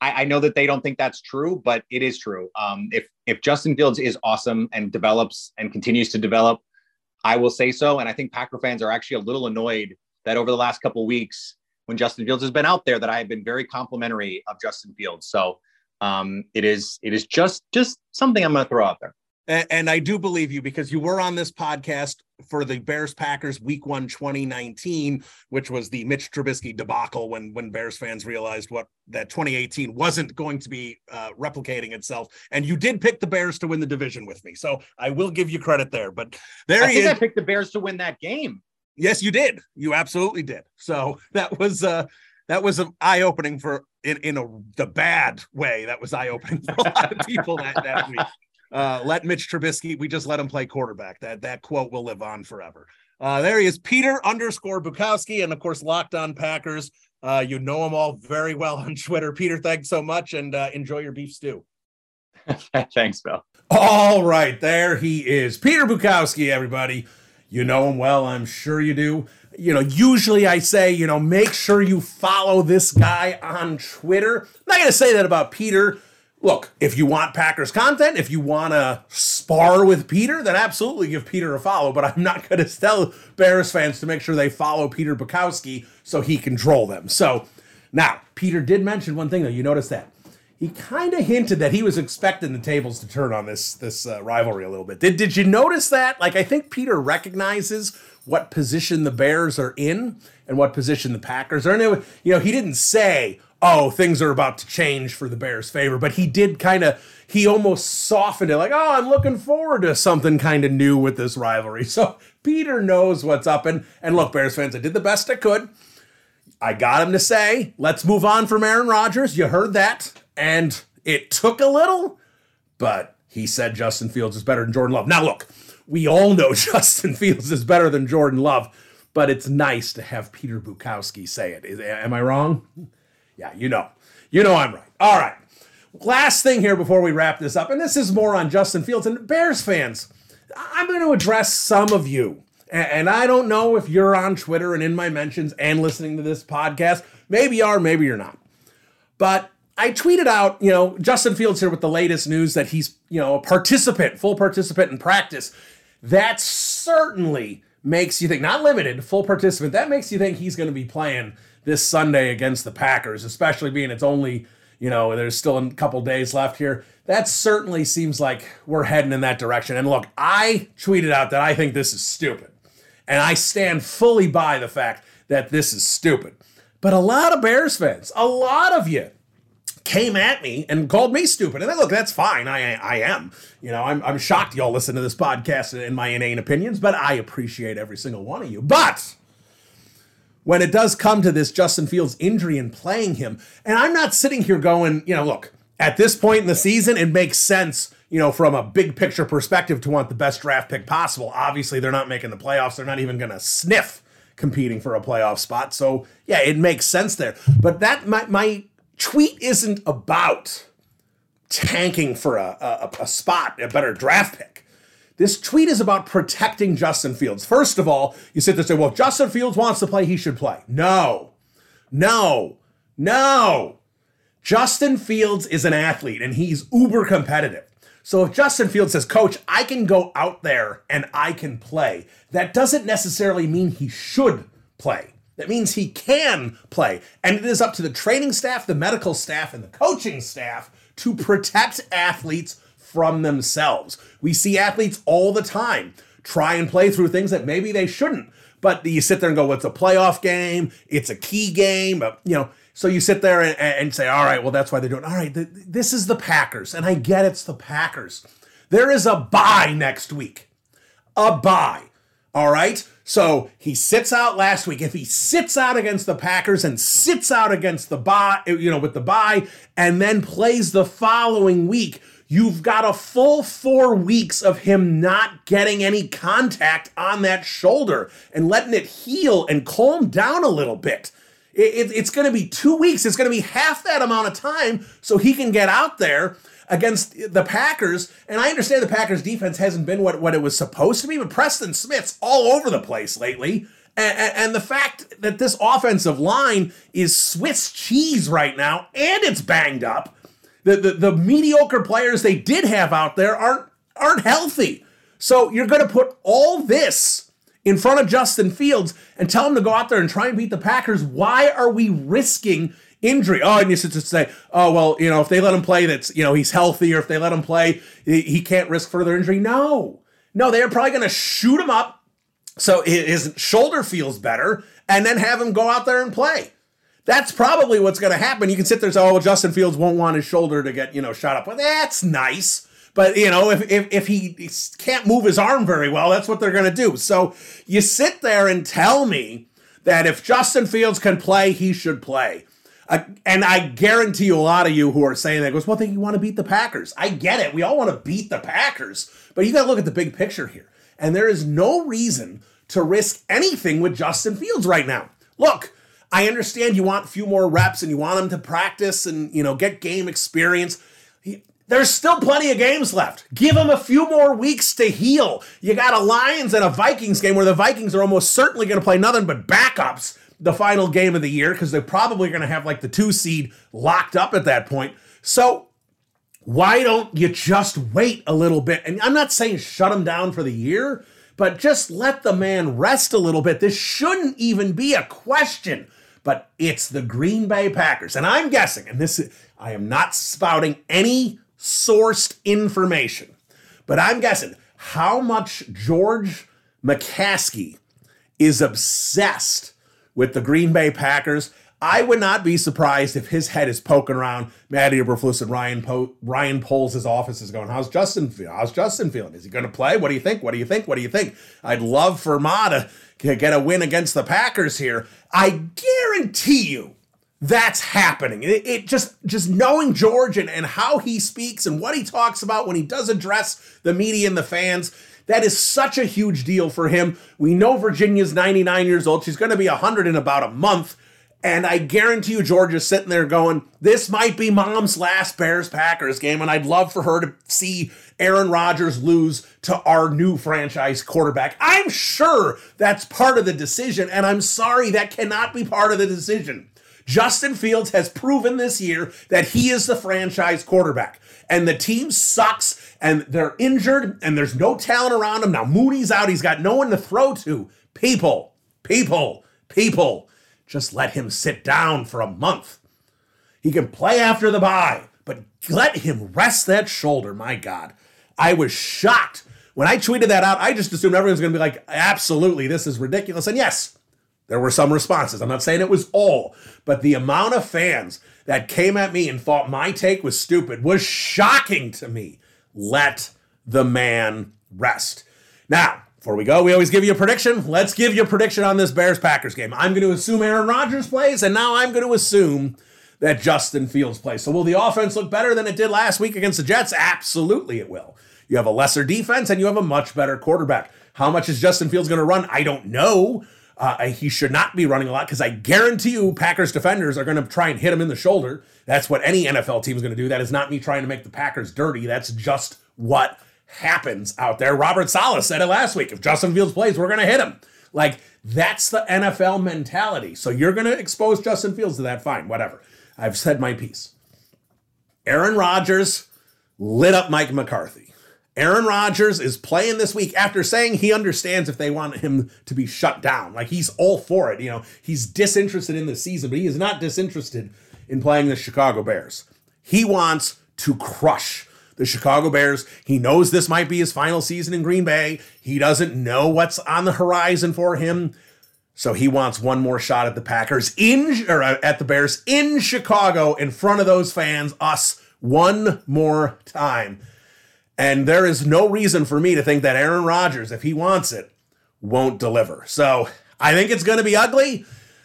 I, I know that they don't think that's true, but it is true. Um, if if Justin Fields is awesome and develops and continues to develop, I will say so. And I think Packer fans are actually a little annoyed that over the last couple weeks, when Justin Fields has been out there, that I have been very complimentary of Justin Fields. So um, it is it is just just something I'm going to throw out there. And, and, I do believe you because you were on this podcast for the Bears Packers Week One 2019, which was the Mitch Trubisky debacle when when Bears fans realized what that 2018 wasn't going to be uh, replicating itself. And you did pick the Bears to win the division with me, so I will give you credit there. But there I is. I picked the Bears to win that game. Yes, you did. You absolutely did. So that was uh that was an eye opening for in in a the bad way. That was eye opening for a lot of people that that week. Uh, let Mitch Trubisky, we just let him play quarterback. That that quote will live on forever. Uh, there he is, Peter underscore Bukowski, and of course, Locked On Packers. Uh, you know him all very well on Twitter. Peter, thanks so much, and uh, enjoy your beef stew. thanks, Bill. All right, there he is, Peter Bukowski. Everybody, you know him well. I'm sure you do. You know, usually I say, you know, make sure you follow this guy on Twitter. I'm not going to say that about Peter look, if you want Packers content, if you want to spar with Peter, then absolutely give Peter a follow. But I'm not going to tell Bears fans to make sure they follow Peter Bukowski so he can troll them. So now, Peter did mention one thing, though. You notice that he kind of hinted that he was expecting the tables to turn on this this uh, rivalry a little bit. Did did you notice that? Like, I think Peter recognizes what position the Bears are in and what position the Packers are in. You know, he didn't say, oh, things are about to change for the Bears' favor. But he did kind of, he almost softened it, like, oh, I'm looking forward to something kind of new with this rivalry. So Peter knows what's up. And, and look, Bears fans, I did the best I could. I got him to say, let's move on from Aaron Rodgers. You heard that. And it took a little, but he said Justin Fields is better than Jordan Love. Now, look, we all know Justin Fields is better than Jordan Love, but it's nice to have Peter Bukowski say it. Am I wrong? Yeah, you know. You know I'm right. All right. Last thing here before we wrap this up, and this is more on Justin Fields and Bears fans. I'm going to address some of you. And I don't know if you're on Twitter and in my mentions and listening to this podcast. Maybe you are, maybe you're not. But I tweeted out, you know, Justin Fields here with the latest news that he's, you know, a participant, full participant in practice. That certainly makes you think, not limited, full participant, that makes you think he's going to be playing this Sunday against the Packers, especially being it's only, you know, there's still a couple days left here. That certainly seems like we're heading in that direction. And look, I tweeted out that I think this is stupid. And I stand fully by the fact that this is stupid. But a lot of Bears fans, a lot of you, came at me and called me stupid. And then, look, that's fine. I I am. You know, I'm, I'm shocked y'all listen to this podcast and my inane opinions, but I appreciate every single one of you. But when it does come to this Justin Fields injury and playing him, and I'm not sitting here going, you know, look, at this point in the season, it makes sense, you know, from a big picture perspective to want the best draft pick possible. Obviously, they're not making the playoffs. They're not even going to sniff competing for a playoff spot. So, yeah, it makes sense there. But that my my tweet isn't about tanking for a, a, a spot, a better draft pick. This tweet is about protecting Justin Fields. First of all, you sit there and say, well, if Justin Fields wants to play, he should play. No, no, no. Justin Fields is an athlete and he's uber competitive. So if Justin Fields says, Coach, I can go out there and I can play, that doesn't necessarily mean he should play. That means he can play. And it is up to the training staff, the medical staff, and the coaching staff to protect athletes from themselves. We see athletes all the time try and play through things that maybe they shouldn't. But you sit there and go, well, it's a playoff game, it's a key game, you know. So you sit there and, and say, all right, well, that's why they're doing. All right, th- this is the Packers, and I get it's the Packers. There is a bye next week, a bye. All right. So he sits out last week. If he sits out against the Packers and sits out against the bye, you know, with the bye, and then plays the following week, you've got a full four weeks of him not getting any contact on that shoulder and letting it heal and calm down a little bit. It, it, it's going to be two weeks. It's going to be half that amount of time so he can get out there against the Packers. And I understand the Packers defense hasn't been what, what it was supposed to be, but Preston Smith's all over the place lately. And, and, the fact that this offensive line is Swiss cheese right now and it's banged up, the, the, the mediocre players they did have out there aren't aren't healthy. So you're going to put all this in front of Justin Fields and tell him to go out there and try and beat the Packers. Why are we risking injury. Oh, and you should just say, oh, well, you know, if they let him play, that's, you know, he's healthy, or if they let him play, he can't risk further injury. No, no, they're probably going to shoot him up so his shoulder feels better and then have him go out there and play. That's probably what's going to happen. You can sit there and say, oh, well, Justin Fields won't want his shoulder to get, you know, shot up. Well, that's nice. But, you know, if, if, if he can't move his arm very well, that's what they're going to do. So you sit there and tell me that if Justin Fields can play, he should play. Uh, and I guarantee you, a lot of you who are saying that goes, well, then you want to beat the Packers. I get it. We all want to beat the Packers, but you got to look at the big picture here. And there is no reason to risk anything with Justin Fields right now. Look, I understand you want a few more reps and you want them to practice and you know get game experience. There's still plenty of games left. Give them a few more weeks to heal. You got a Lions and a Vikings game where the Vikings are almost certainly going to play nothing but backups the final game of the year because they're probably going to have like the two seed locked up at that point. So why don't you just wait a little bit? And I'm not saying shut him down for the year, but just let the man rest a little bit. This shouldn't even be a question. But it's the Green Bay Packers. And I'm guessing, and this is, I am not spouting any sourced information, but I'm guessing how much George McCaskey is obsessed with the Green Bay Packers. I would not be surprised if his head is poking around Matty Eberflus and Ryan po- Ryan Poles' office is going, How's Justin feel? How's Justin feeling? Is he going to play? What do you think? What do you think? What do you think? I'd love for Ma to get a win against the Packers here. I guarantee you that's happening. It, it, just just knowing George and, and how he speaks and what he talks about when he does address the media and the fans that is such a huge deal for him. We know Virginia's 99 years old. She's going to be 100 in about a month. And I guarantee you, Georgia's sitting there going, This might be mom's last Bears Packers game. And I'd love for her to see Aaron Rodgers lose to our new franchise quarterback. I'm sure that's part of the decision. And I'm sorry, that cannot be part of the decision. Justin Fields has proven this year that he is the franchise quarterback. And the team sucks and they're injured and there's no talent around him. Now Mooney's out. He's got no one to throw to. People, people, people, just let him sit down for a month. He can play after the bye, but let him rest that shoulder. My God. I was shocked. When I tweeted that out, I just assumed everyone's going to be like, absolutely, this is ridiculous. And yes, there were some responses. I'm not saying it was all, but the amount of fans that came at me and thought my take was stupid was shocking to me. Let the man rest. Now, before we go, we always give you a prediction. Let's give you a prediction on this Bears Packers game. I'm going to assume Aaron Rodgers plays, and now I'm going to assume that Justin Fields plays. So will the offense look better than it did last week against the Jets? Absolutely it will. You have a lesser defense and you have a much better quarterback. How much is Justin Fields going to run? I don't know. Uh, he should not be running a lot because I guarantee you Packers defenders are going to try and hit him in the shoulder. That's what any NFL team is going to do. That is not me trying to make the Packers dirty. That's just what happens out there. Robert Saleh said it last week. If Justin Fields plays, we're going to hit him. Like, that's the NFL mentality. So you're going to expose Justin Fields to that. Fine, whatever. I've said my piece. Aaron Rodgers lit up Mike McCarthy. Aaron Rodgers is playing this week after saying he understands if they want him to be shut down. Like he's all for it. You know, he's disinterested in the season, but he is not disinterested in playing the Chicago Bears. He wants to crush the Chicago Bears. He knows this might be his final season in Green Bay. He doesn't know what's on the horizon for him. So he wants one more shot at the Packers in or uh, at the Bears in Chicago in front of those fans, us one more time. And there is no reason for me to think that Aaron Rodgers, if he wants it, won't deliver. So I think it's going to be ugly.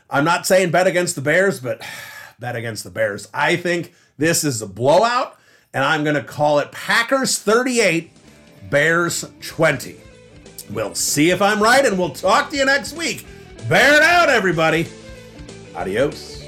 I'm not saying bet against the Bears, but bet against the Bears. I think this is a blowout, and I'm going to call it Packers 38, Bears 20. We'll see if I'm right, and we'll talk to you next week. Bear it out, everybody. Adios.